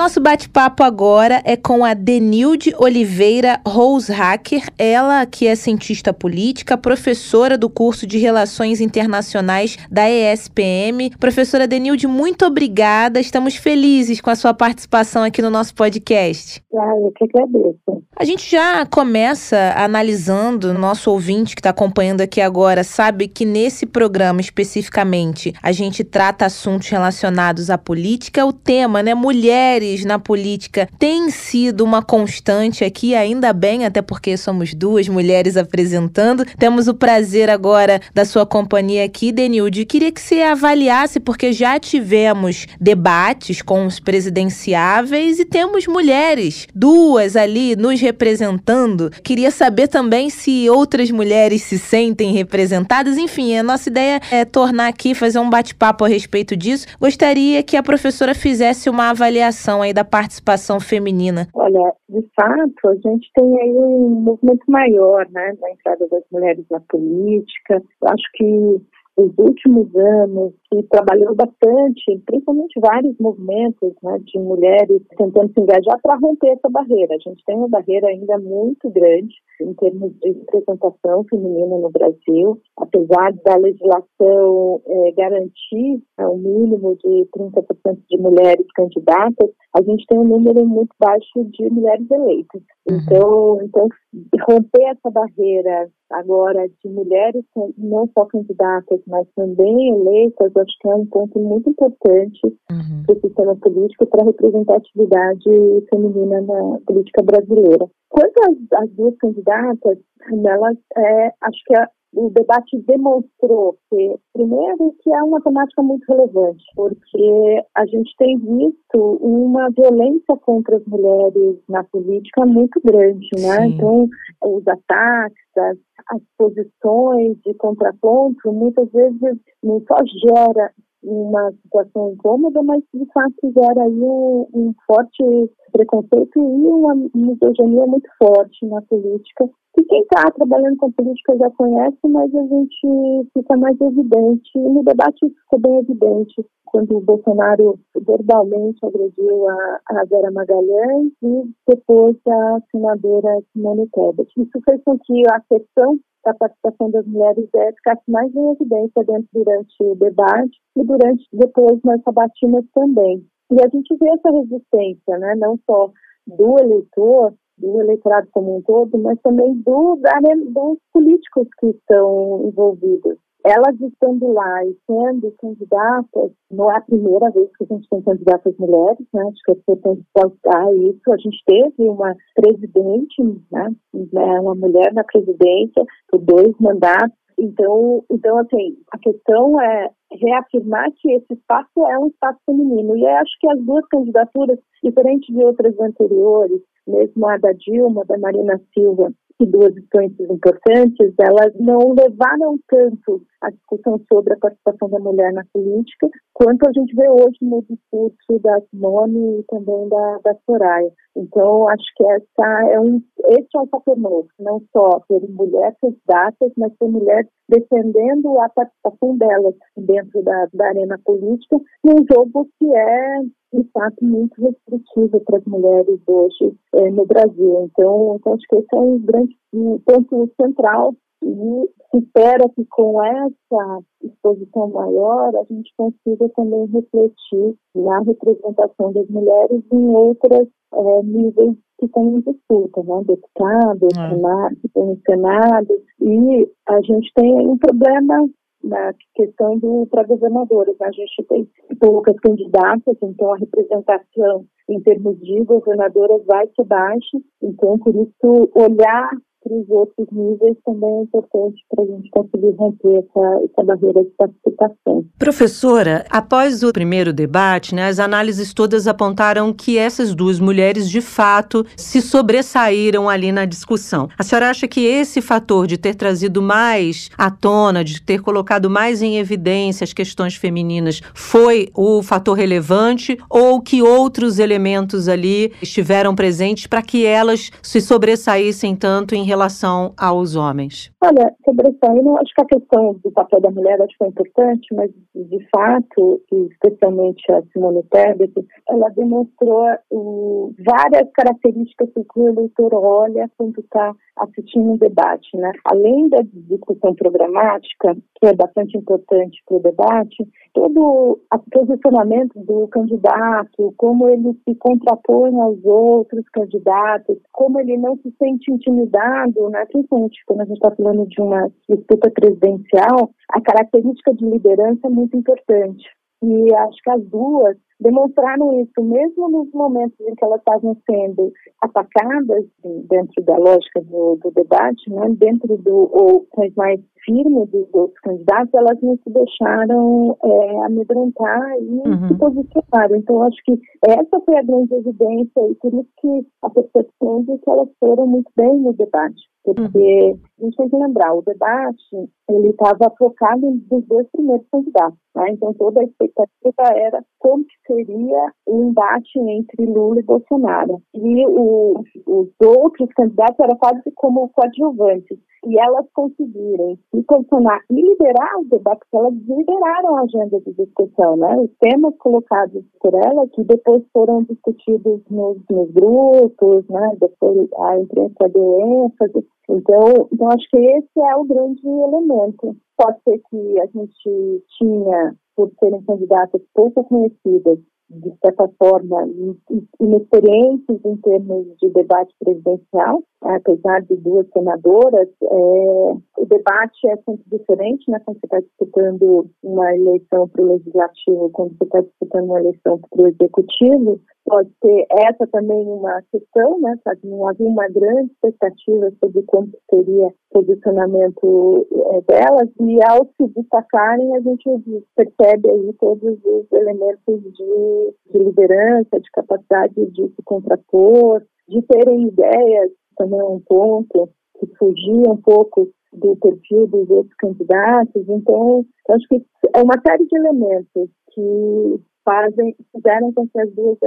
Nosso bate-papo agora é com a Denilde Oliveira Rosehacker, ela que é cientista política, professora do curso de Relações Internacionais da ESPM. Professora Denilde, muito obrigada. Estamos felizes com a sua participação aqui no nosso podcast. Ah, eu que agradeço. A gente já começa analisando, nosso ouvinte que está acompanhando aqui agora sabe que nesse programa especificamente a gente trata assuntos relacionados à política. O tema, né, mulheres mulheres na política tem sido uma constante aqui, ainda bem, até porque somos duas mulheres apresentando. Temos o prazer agora da sua companhia aqui, Denilde. Queria que você avaliasse, porque já tivemos debates com os presidenciáveis e temos mulheres, duas ali nos representando. Queria saber também se outras mulheres se sentem representadas. Enfim, a nossa ideia é tornar aqui, fazer um bate-papo a respeito disso. Gostaria que a professora fizesse uma avaliação aí da participação feminina? Olha, de fato, a gente tem aí um movimento maior, né, da entrada das mulheres na política. Acho que os últimos anos se trabalhou bastante, principalmente vários movimentos né, de mulheres tentando se engajar para romper essa barreira. A gente tem uma barreira ainda muito grande em termos de representação feminina no Brasil, apesar da legislação é, garantir né, um mínimo de 30% de mulheres candidatas, a gente tem um número muito baixo de mulheres eleitas. Uhum. Então, então romper essa barreira agora de mulheres não só candidatas, mas também eleitas, acho que é um ponto muito importante uhum. para o sistema político para a representatividade feminina na política brasileira. Quanto às, às duas candidatas, elas, é, acho que a, o debate demonstrou que, primeiro, que é uma temática muito relevante, porque a gente tem visto uma violência contra as mulheres na política muito grande, né? Sim. Então, os ataques, as, as posições de contraponto, muitas vezes não só gera uma situação incômoda, mas de fato gera aí um, um forte preconceito e uma misoginia muito forte na política, que quem está trabalhando com política já conhece, mas a gente fica mais evidente, e no debate isso ficou bem evidente, quando o Bolsonaro verbalmente agrediu a, a Vera Magalhães e depois a senadora Simone Tebet. Isso fez com que a questão da participação das mulheres é, ficasse mais em evidência dentro durante o debate e durante depois nas sabatinas também. E a gente vê essa resistência, né, não só do eleitor, do eleitorado como um todo, mas também do, da, dos políticos que estão envolvidos. Elas estando lá e sendo candidatas, não é a primeira vez que a gente tem candidatas mulheres, né? Acho que é importante pautar isso. A gente teve uma presidente, né? Uma mulher na presidência por dois mandatos. Então, então, assim, a questão é reafirmar que esse espaço é um espaço feminino. E acho que as duas candidaturas, diferente de outras anteriores, mesmo a da Dilma, da Marina Silva, e duas expoentes importantes, elas não levaram tanto a discussão sobre a participação da mulher na política, quanto a gente vê hoje no discurso da Simone e também da, da Soraya. Então, acho que essa é um, esse é um fator novo, não só ter mulheres candidatas, mas ter mulheres defendendo a participação delas dentro da, da arena política, num jogo que é de fato muito restritivo para as mulheres hoje é, no Brasil. Então, então, acho que esse é um grande um ponto central e se espera que com essa exposição maior a gente consiga também refletir na representação das mulheres em outros é, níveis que estão em disputa, né? Deputado, é. Senado, Senado, e a gente tem um problema na questão do para governadores. A gente tem poucas candidatas, então a representação em termos de governadoras vai ser baixa. Então, por isso, olhar para os outros níveis também é importante para a gente conseguir romper essa, essa barreira de participação. Professora, após o primeiro debate, né, as análises todas apontaram que essas duas mulheres, de fato, se sobressaíram ali na discussão. A senhora acha que esse fator de ter trazido mais à tona, de ter colocado mais em evidência as questões femininas, foi o fator relevante ou que outros elementos ali estiveram presentes para que elas se sobressaíssem tanto em relação aos homens? Olha, sobre isso aí, não acho que a questão do papel da mulher acho que é importante, mas de fato, especialmente a Simone Tebet, ela demonstrou várias características que o eleitor olha quando está assistindo um debate, né? Além da discussão programática, que é bastante importante para o debate, todo o posicionamento do candidato, como ele se contrapõe aos outros candidatos, como ele não se sente intimidado, né? principalmente quando a gente está falando de uma disputa presidencial, a característica de liderança é muito importante. E acho que as duas demonstraram isso, mesmo nos momentos em que elas estavam sendo atacadas dentro da lógica do, do debate, né, dentro do ou mais firmes dos outros candidatos, elas não se deixaram é, amedrontar e uhum. se posicionaram. Então, acho que essa foi a grande evidência e por isso que a percepção de que elas foram muito bem no debate. Porque a gente tem que lembrar, o debate ele estava focado nos dois primeiros candidatos. Né? Então, toda a expectativa era como que seria o embate entre Lula e Bolsonaro. E o, os outros candidatos eram quase como coadjuvantes. E elas conseguirem se posicionar e liderar os debates, elas lideraram a agenda de discussão, né? Os temas colocados por elas que depois foram discutidos nos, nos grupos, né? Depois a imprensa deu ênfase. Então, então, acho que esse é o grande elemento. Pode ser que a gente tinha, por serem candidatas pouco conhecidas, de certa forma, inexperientes em termos de debate presidencial, apesar de duas senadoras, é, o debate é sempre diferente, né? Quando você está disputando uma eleição para o legislativo, quando você está disputando uma eleição para o executivo, pode ser essa também uma questão, né? Sabe? Não havia uma grande expectativa sobre como seria o posicionamento é, delas, e ao se destacarem, a gente percebe aí todos os elementos de, de liderança, de capacidade de se contrapor, de terem ideias, também é um ponto que fugia um pouco do perfil dos outros candidatos. Então, acho que é uma série de elementos que fazem, fizeram com que as duas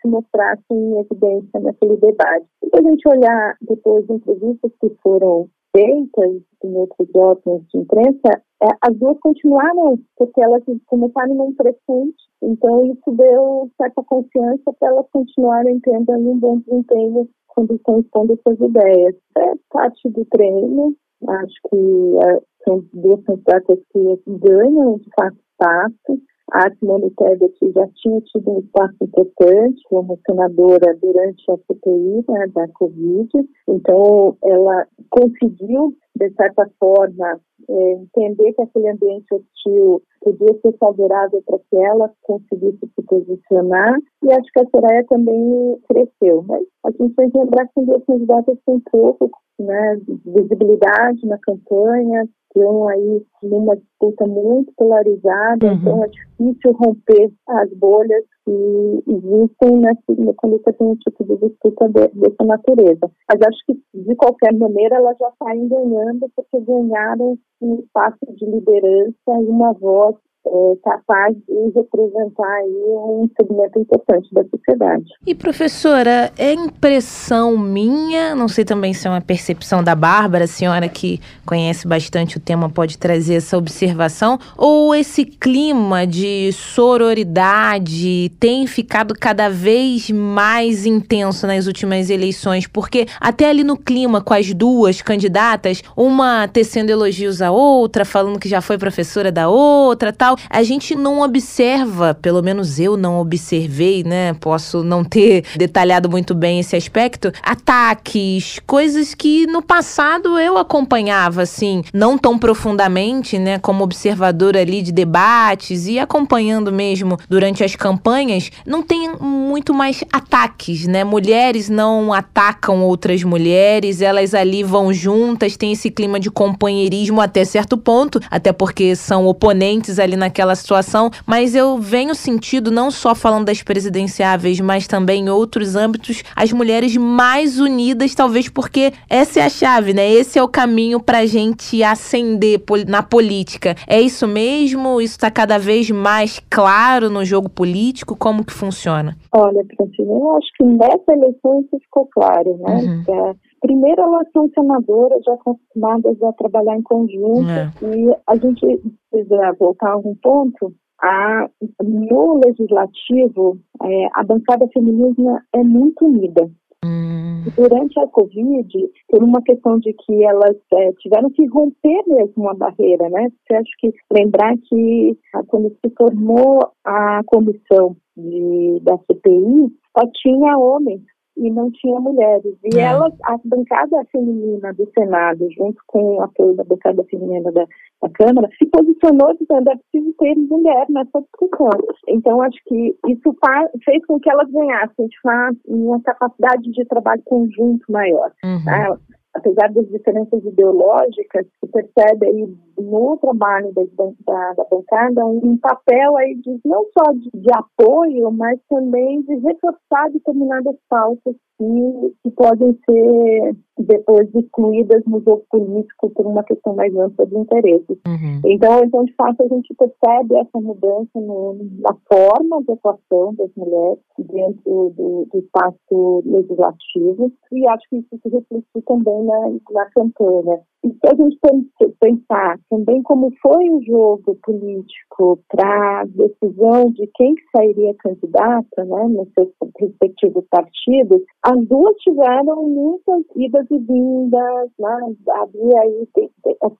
se mostrassem em evidência naquele debate. Se a gente olhar depois de entrevistas que foram feitas em outros órgãos de imprensa, é, as duas continuaram, porque elas começaram num crescente, então isso deu certa confiança para elas continuarem tendo um bom desempenho quando estão expondo suas ideias. É parte do treino, acho que é, são duas candidatas que ganham de fato espaço, a Simone Tebet já tinha tido um espaço importante como senadora durante a CPI né, da Covid, então ela conseguiu, de certa forma, é, entender que aquele ambiente hostil podia ser favorável para que ela conseguisse se posicionar, e acho que a Soraya também cresceu. Mas a gente tem que lembrar que duas candidatas com pouco né, visibilidade na campanha, estão aí numa disputa muito polarizada, uhum. então é difícil romper as bolhas que existem nessa, quando você tem um tipo de disputa de, dessa natureza. Mas acho que, de qualquer maneira, elas já saem ganhando porque ganharam um espaço de liderança e uma voz é, capaz de representar aí um segmento importante da sociedade. E professora, é impressão minha, não sei também se é uma percepção da Bárbara, a senhora que conhece bastante o tema pode trazer essa observação, ou esse clima de sororidade tem ficado cada vez mais intenso nas últimas eleições, porque até ali no clima com as duas candidatas, uma tecendo elogios à outra, falando que já foi professora da outra, tal, a gente não observa, pelo menos eu não observei, né? Posso não ter detalhado muito bem esse aspecto, ataques, coisas que no passado eu acompanhava, assim, não tão profundamente, né? Como observadora ali de debates e acompanhando mesmo durante as campanhas, não tem muito mais ataques, né? Mulheres não atacam outras mulheres, elas ali vão juntas, tem esse clima de companheirismo até certo ponto, até porque são oponentes ali na naquela situação, mas eu venho sentido, não só falando das presidenciáveis, mas também em outros âmbitos, as mulheres mais unidas, talvez porque essa é a chave, né? Esse é o caminho para a gente ascender na política. É isso mesmo? Isso está cada vez mais claro no jogo político? Como que funciona? Olha, Francine, eu acho que nessa eleição isso ficou claro, né? Uhum. Primeiro, elas são senadoras já acostumadas a trabalhar em conjunto é. e a gente precisa voltar a um ponto. A, no legislativo, é, a bancada feminina é muito unida. Hum. Durante a Covid, por uma questão de que elas é, tiveram que romper mesmo uma barreira, né? Você acha que lembrar que quando se formou a comissão de, da CPI, só tinha homens e não tinha mulheres. E é. elas, a bancada feminina do Senado, junto com o apoio da bancada feminina da, da Câmara, se posicionou dizendo é preciso ter mulher nessa discussão. Então, acho que isso faz, fez com que elas ganhassem uma capacidade de trabalho conjunto maior. Uhum. Tá? Apesar das diferenças ideológicas, se percebe aí no trabalho da, da, da bancada um papel aí de, não só de, de apoio, mas também de reforçar determinadas pautas que, que podem ser depois excluídas no jogo político por uma questão mais ampla de interesses. Uhum. Então, então, de fato, a gente percebe essa mudança no, na forma de atuação das mulheres dentro do, do espaço legislativo e acho que isso se refletiu também na, na campanha. E se a gente pensar também como foi o jogo político para a decisão de quem que sairia candidata, né, nos seus respectivos partidos, as duas tiveram muitas idas e vindas, né, havia aí,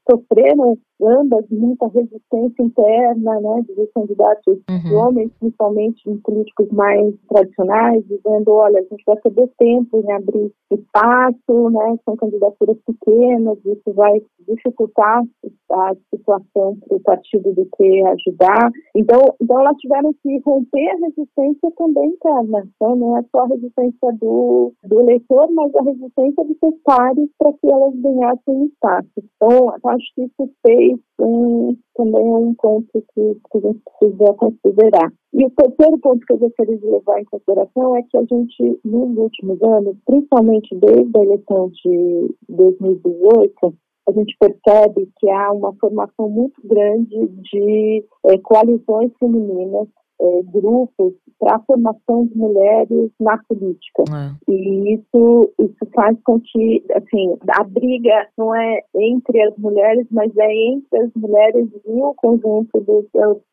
sofreram ambas muita resistência interna, né, dos candidatos uhum. homens, principalmente em políticos mais tradicionais, dizendo, olha, a gente vai perder tempo em abrir espaço, né, são candidaturas pequenas, isso vai dificultar a situação para o partido do que ajudar. Então, então elas tiveram que romper a resistência também interna, então não é só a resistência do, do eleitor, mas a resistência dos seus pares para que elas ganhassem espaço. Então, acho que isso fez um, também um ponto que, que a gente precisa considerar. E o terceiro ponto que eu gostaria de levar em consideração é que a gente, nos últimos anos, principalmente desde a eleição de 2018, a gente percebe que há uma formação muito grande de é, coalizões femininas é, grupos para a formação de mulheres na política. É. E isso, isso faz com que, assim, a briga não é entre as mulheres, mas é entre as mulheres e o conjunto dos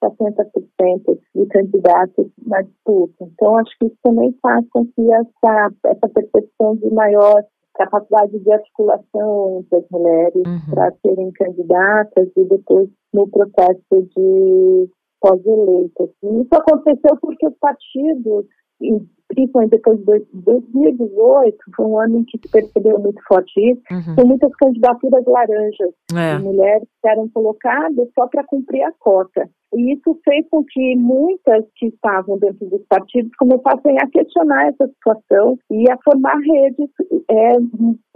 60% de candidatos na disputa. Então, acho que isso também faz com que essa, essa percepção de maior capacidade de articulação entre as mulheres uhum. para serem candidatas e depois no processo de pós-eleitas. Isso aconteceu porque os partidos, principalmente depois de 2018, foi um ano em que se percebeu muito forte isso, uhum. tem muitas candidaturas laranjas é. de mulheres que eram colocadas só para cumprir a cota. E isso fez com que muitas que estavam dentro dos partidos começassem a questionar essa situação e a formar redes é,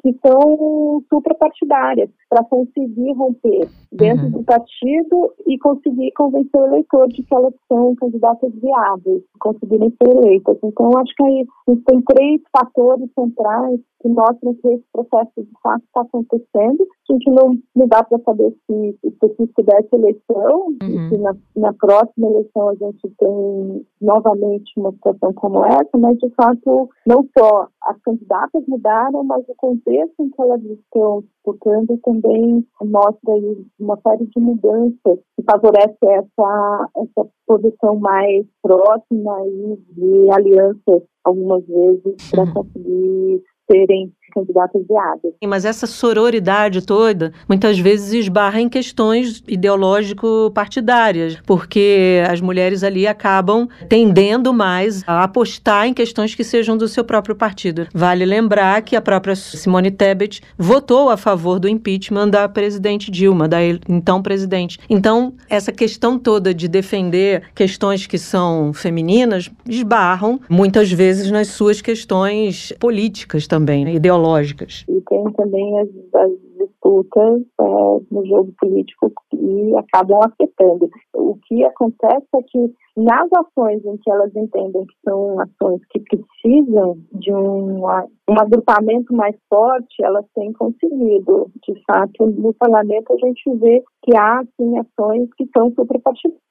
que são suprapartidárias para conseguir romper dentro uhum. do partido e conseguir convencer o eleitor de que elas são candidatas viáveis, conseguirem ser eleitas. Então, acho que aí tem três fatores centrais que mostram que esse processo de fato está acontecendo. A gente não, não dá para saber se, se, dessa eleição, uhum. se na, na próxima eleição a gente tem novamente uma situação como essa, mas de fato não só as candidatas mudaram, mas o contexto em que elas estão disputando também mostra uma série de mudanças que favorece essa, essa posição mais próxima e de alianças algumas vezes para uhum. conseguir serem candidatos viáveis. Mas essa sororidade toda muitas vezes esbarra em questões ideológico-partidárias, porque as mulheres ali acabam tendendo mais a apostar em questões que sejam do seu próprio partido. Vale lembrar que a própria Simone Tebet votou a favor do impeachment da presidente Dilma, da então presidente. Então, essa questão toda de defender questões que são femininas esbarram muitas vezes nas suas questões políticas também, ideológicas ideológicas. E tem também as, as disputas é, no jogo político que acabam afetando. O que acontece é que nas ações em que elas entendem que são ações que precisam de um, um agrupamento mais forte, elas têm conseguido. De fato, no parlamento a gente vê que há sim ações que são superpartidárias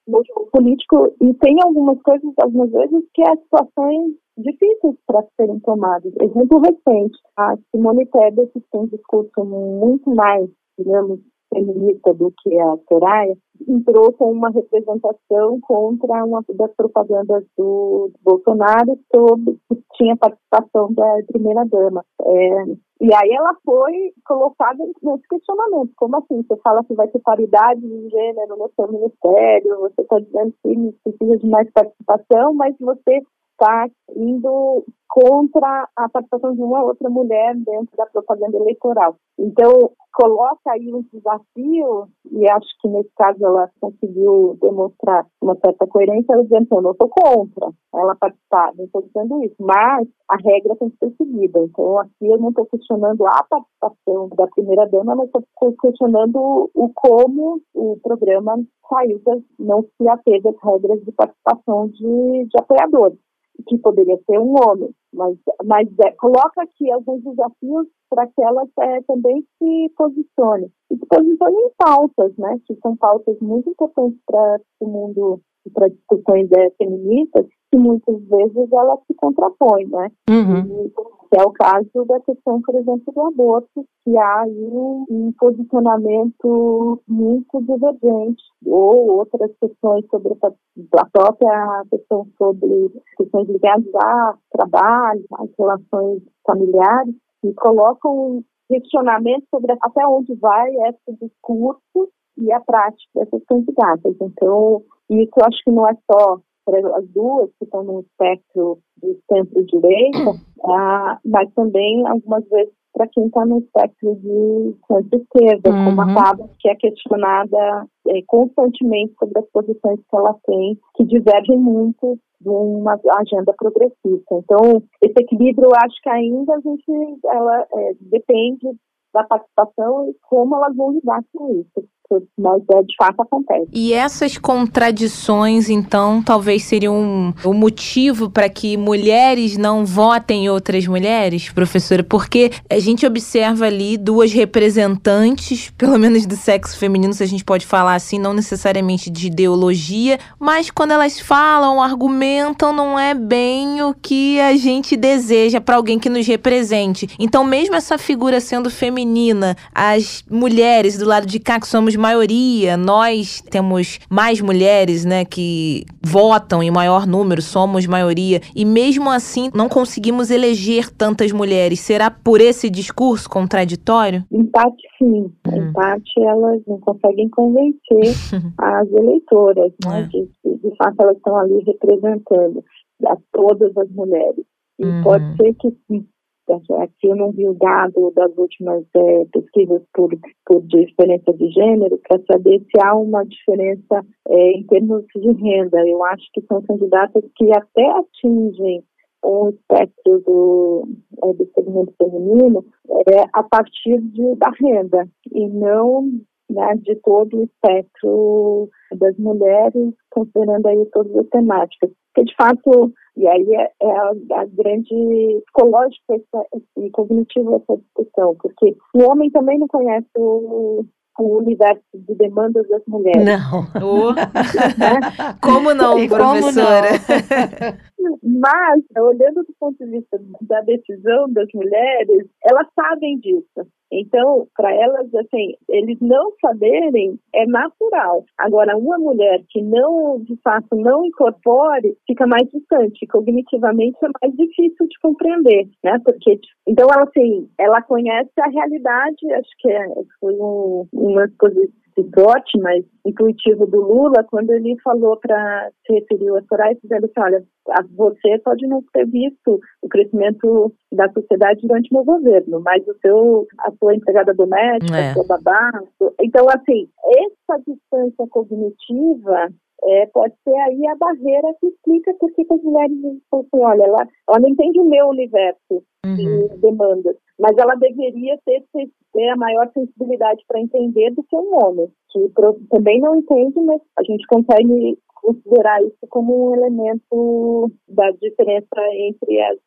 político e tem algumas coisas, algumas vezes, que as situações difíceis para serem tomadas. Exemplo recente, a Simone Tebet tem um discurso muito mais, digamos, feminista do que a Soraya, entrou com uma representação contra uma das propagandas do Bolsonaro sobre que tinha participação da primeira-dama. É, e aí ela foi colocada nesse questionamento. Como assim? Você fala que vai ter paridade de gênero no seu ministério, você está dizendo que precisa de mais participação, mas você está indo contra a participação de uma outra mulher dentro da propaganda eleitoral. Então, coloca aí um desafio, e acho que nesse caso ela conseguiu demonstrar uma certa coerência, ela dizendo, eu não estou contra ela participar, não estou dizendo isso, mas a regra tem que ser seguida. Então, aqui eu não estou questionando a participação da primeira-dama, mas estou questionando o como o programa saiu, não se ateve às regras de participação de, de apoiadores que poderia ser um homem, mas, mas é, coloca aqui alguns desafios para que elas é, também se posicionem. E se posicionem em pautas, né, que são pautas muito importantes para o mundo, para discussões é, feministas, que muitas vezes elas se contrapõem, né? Uhum. Que é o caso da questão, por exemplo, do aborto, que há aí um, posicionamento muito divergente, ou outras questões sobre a própria questão sobre questões ligadas a trabalho, às relações familiares, e colocam questionamento sobre até onde vai esse discurso e a prática dessas candidatas. Então, isso eu acho que não é só as duas que estão no espectro do centro-direita, ah, mas também algumas vezes para quem está no espectro de centro-esquerda, uhum. como a Pablo, que é questionada é, constantemente sobre as posições que ela tem, que divergem muito de uma agenda progressista. Então, esse equilíbrio, eu acho que ainda a gente, ela é, depende da participação e como elas vão lidar com isso mas é, de fato acontece. E essas contradições, então, talvez seriam um, um motivo para que mulheres não votem outras mulheres, professora? Porque a gente observa ali duas representantes, pelo menos do sexo feminino, se a gente pode falar assim, não necessariamente de ideologia, mas quando elas falam, argumentam, não é bem o que a gente deseja para alguém que nos represente. Então, mesmo essa figura sendo feminina, as mulheres do lado de cá que somos maioria, nós temos mais mulheres, né, que votam em maior número, somos maioria, e mesmo assim não conseguimos eleger tantas mulheres. Será por esse discurso contraditório? Em parte, sim. Em hum. parte, elas não conseguem convencer as eleitoras, né, é. de, de fato elas estão ali representando a todas as mulheres. E uhum. pode ser que Aqui eu não vi o dado das últimas é, pesquisas por, por diferença de gênero para saber se há uma diferença é, em termos de renda. Eu acho que são candidatas que até atingem o espectro do, é, do segmento feminino é, a partir de, da renda e não né, de todo o espectro das mulheres, considerando aí todas as temáticas. Porque, de fato, e aí é, é a, a, grande psicológica essa, e cognitiva essa discussão, porque o homem também não conhece o, o universo de demandas das mulheres. Não. Oh. Como não, professora? Como não? Mas, olhando do ponto de vista da decisão das mulheres, elas sabem disso. Então, para elas, assim, eles não saberem é natural. Agora, uma mulher que não, de fato, não incorpore, fica mais distante. Cognitivamente é mais difícil de compreender, né? Porque, então, ela, assim, ela conhece a realidade, acho que é, foi um, uma exposição sorte, mas intuitivo do Lula, quando ele falou para se referiu a Soraya, dizendo assim, olha, você pode não ter visto o crescimento da sociedade durante meu governo, mas o seu, a sua empregada doméstica, é. a sua babá. Então, assim, essa distância cognitiva é, pode ser aí a barreira que explica por que as mulheres assim, olha, ela, ela não entende o meu universo uhum. de demandas, mas ela deveria ter, ter a maior sensibilidade para entender do que um homem, que também não entende, mas a gente consegue considerar isso como um elemento da diferença entre as,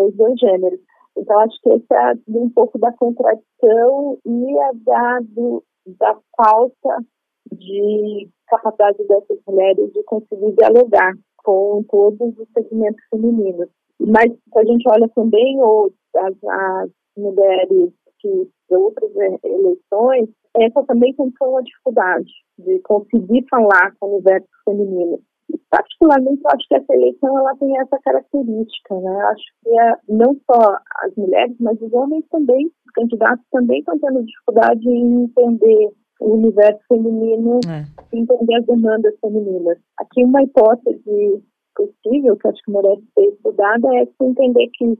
os dois gêneros. Então, acho que esse é um pouco da contradição e a da, do, da falta de capacidade dessas mulheres de conseguir dialogar com todos os segmentos femininos. Mas se a gente olha também as, as mulheres que outras eleições, essa também tem uma dificuldade de conseguir falar com o universo feminino. Particularmente, eu acho que essa eleição ela tem essa característica, né? Acho que é, não só as mulheres, mas os homens também, os candidatos também estão tendo dificuldade em entender o universo feminino é. entender as demandas femininas. Aqui uma hipótese possível, que acho que merece ser estudada, é entender que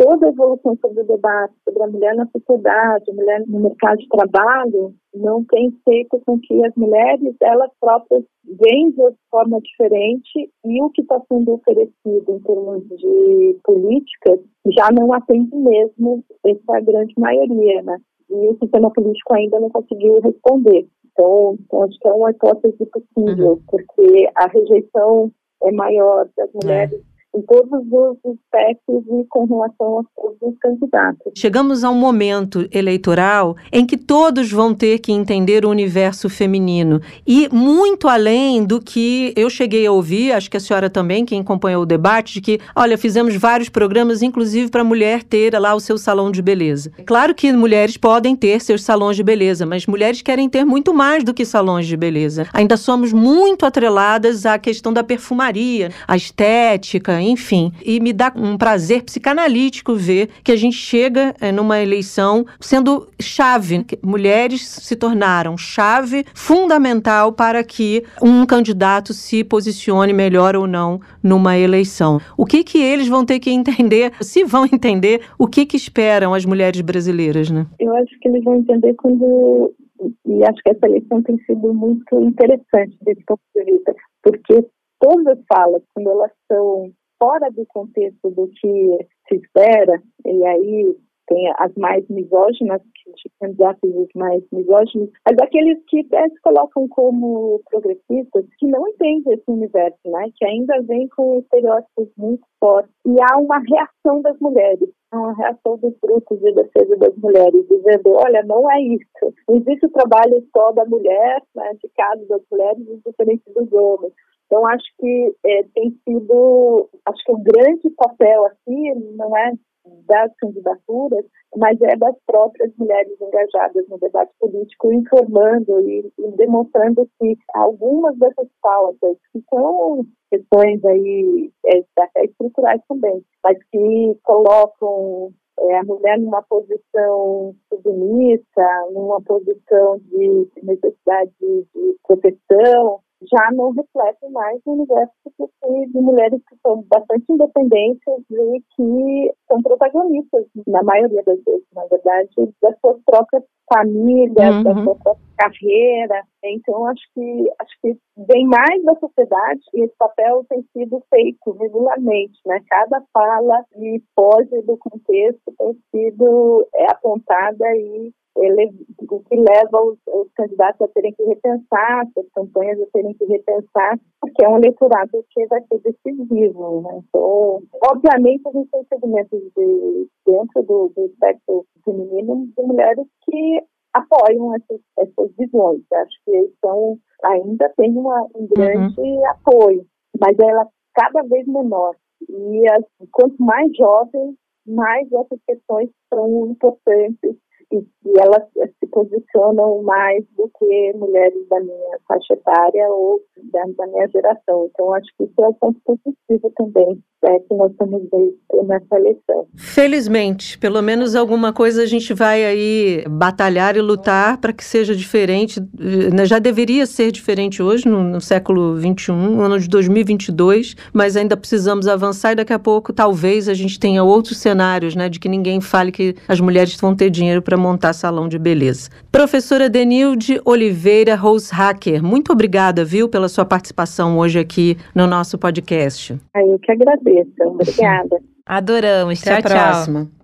toda a evolução sobre o debate sobre a mulher na sociedade, a mulher no mercado de trabalho, não tem feito com que as mulheres, elas próprias, veem de forma diferente e o que está sendo oferecido em termos de políticas já não atende mesmo essa grande maioria, né? E o sistema político ainda não conseguiu responder. Então, então acho que é uma hipótese possível, uhum. porque a rejeição é maior das mulheres. Em todos os aspectos e com relação a todos os candidatos. Chegamos a um momento eleitoral em que todos vão ter que entender o universo feminino e muito além do que eu cheguei a ouvir, acho que a senhora também, quem acompanhou o debate, de que, olha, fizemos vários programas, inclusive para a mulher ter lá o seu salão de beleza. Claro que mulheres podem ter seus salões de beleza, mas mulheres querem ter muito mais do que salões de beleza. Ainda somos muito atreladas à questão da perfumaria, a estética, enfim. E me dá um prazer psicanalítico ver que a gente chega é, numa eleição sendo chave. Mulheres se tornaram chave fundamental para que um candidato se posicione melhor ou não numa eleição. O que que eles vão ter que entender, se vão entender, o que que esperam as mulheres brasileiras, né? Eu acho que eles vão entender quando e acho que essa eleição tem sido muito interessante desse ponto de vista, porque todas as falas, quando elas são fora do contexto do que se espera, e aí tem as mais misóginas, candidatos os mais misóginos, mas aqueles que até se colocam como progressistas, que não entendem esse universo, né? que ainda vem com estereótipos muito fortes. E há uma reação das mulheres, uma reação dos grupos de defesa das mulheres, dizendo, olha, não é isso. Não existe o trabalho só da mulher, né, de casa das mulheres, diferente dos homens. Então, acho que é, tem sido, acho que o um grande papel aqui não é das candidaturas, mas é das próprias mulheres engajadas no debate político, informando e, e demonstrando que algumas dessas pautas, que são questões aí é, até estruturais também, mas que colocam é, a mulher numa posição submissa, numa posição de necessidade de proteção, já não refletem mais o universo de mulheres que são bastante independentes e que são protagonistas, na maioria das vezes, na verdade, das suas próprias famílias, uhum. da sua própria carreira. Então, acho que acho que vem mais da sociedade e esse papel tem sido feito regularmente, né? Cada fala e pose do contexto tem sido é, apontada e ele, o que leva os, os, candidatos a terem que repensar, as campanhas a terem que repensar, porque é um eleitorado que vai ser decisivo. Né? Então, obviamente, a gente tem segmentos de, dentro do, do espectro feminino de mulheres que apoiam essas, essas visões. Acho que eles são, ainda tem uma, um grande uhum. apoio, mas ela cada vez menor. E as, quanto mais jovens, mais essas questões são importantes e, e elas se posicionam mais do que mulheres da minha faixa etária ou da, da minha geração. Então, acho que isso é um ponto positivo também é, que nós estamos vendo nessa eleição. Felizmente, pelo menos alguma coisa a gente vai aí batalhar e lutar para que seja diferente. Né, já deveria ser diferente hoje, no, no século XXI, no ano de 2022, mas ainda precisamos avançar e daqui a pouco talvez a gente tenha outros cenários, né, de que ninguém fale que as mulheres vão ter dinheiro para montar salão de beleza. Professora Denilde Oliveira Rose Hacker, muito obrigada, viu, pela sua participação hoje aqui no nosso podcast. Eu que agradeço. Obrigada. Adoramos. Até tchau, a próxima. Tchau.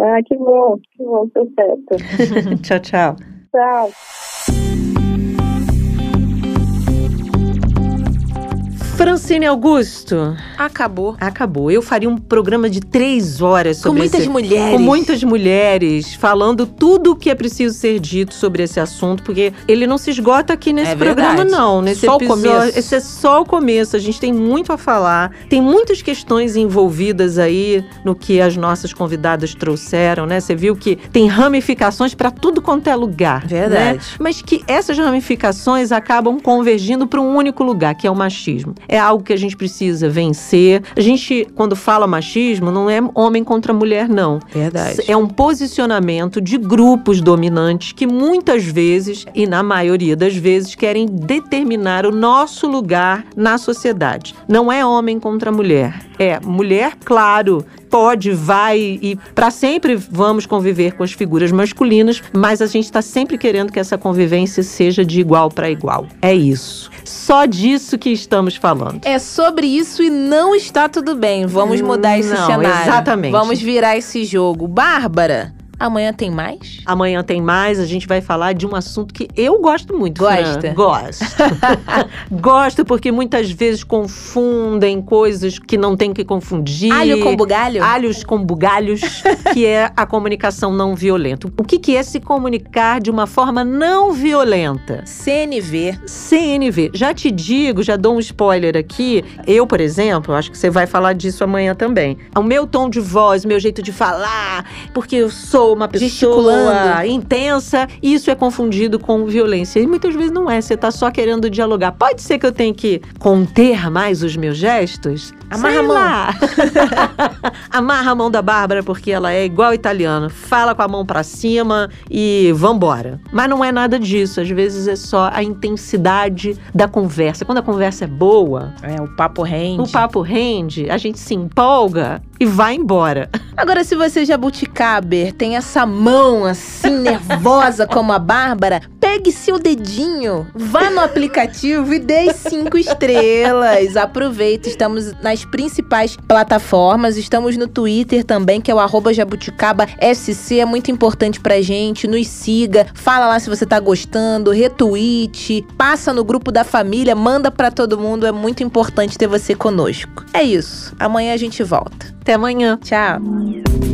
Ah, que bom, que bom, tá certo. tchau, tchau. Tchau. Francine Augusto. Acabou. Acabou. Eu faria um programa de três horas sobre Com muitas esse, mulheres. Com muitas mulheres, falando tudo o que é preciso ser dito sobre esse assunto, porque ele não se esgota aqui nesse é programa, não. Nesse só episódio. O começo. Esse é só o começo. A gente tem muito a falar. Tem muitas questões envolvidas aí no que as nossas convidadas trouxeram, né? Você viu que tem ramificações para tudo quanto é lugar. Né? Verdade. Né? Mas que essas ramificações acabam convergindo para um único lugar, que é o machismo é algo que a gente precisa vencer. A gente, quando fala machismo, não é homem contra mulher, não. Verdade. É um posicionamento de grupos dominantes que muitas vezes, e na maioria das vezes, querem determinar o nosso lugar na sociedade. Não é homem contra mulher. É mulher, claro, pode, vai e para sempre vamos conviver com as figuras masculinas, mas a gente está sempre querendo que essa convivência seja de igual para igual. É isso. Só disso que estamos falando. É sobre isso e não está tudo bem. Vamos mudar esse não, cenário. Exatamente. Vamos virar esse jogo. Bárbara, Amanhã tem mais? Amanhã tem mais. A gente vai falar de um assunto que eu gosto muito. Gosta? Fran. Gosto. gosto porque muitas vezes confundem coisas que não tem que confundir. Alho com bugalho? Alhos com bugalhos, que é a comunicação não violenta. O que, que é se comunicar de uma forma não violenta? CNV. CNV. Já te digo, já dou um spoiler aqui. Eu, por exemplo, acho que você vai falar disso amanhã também. O meu tom de voz, meu jeito de falar, porque eu sou uma pessoa intensa, isso é confundido com violência. E muitas vezes não é, você tá só querendo dialogar. Pode ser que eu tenha que conter mais os meus gestos? Amarra Sei a mão. lá. Amarra a mão da Bárbara porque ela é igual italiana. Fala com a mão pra cima e vambora. Mas não é nada disso. Às vezes é só a intensidade da conversa. Quando a conversa é boa, É, o papo rende. o papo rende, a gente se empolga e vai embora. Agora, se você jabuticaber tem essa mão assim, nervosa como a Bárbara, pegue seu dedinho, vá no aplicativo e dê cinco estrelas. Aproveita, estamos nas principais plataformas, estamos no Twitter também, que é o arroba jabuticaba SC, é muito importante pra gente, nos siga, fala lá se você tá gostando, retweet, passa no grupo da família, manda pra todo mundo, é muito importante ter você conosco. É isso, amanhã a gente volta. Até amanhã. Tchau!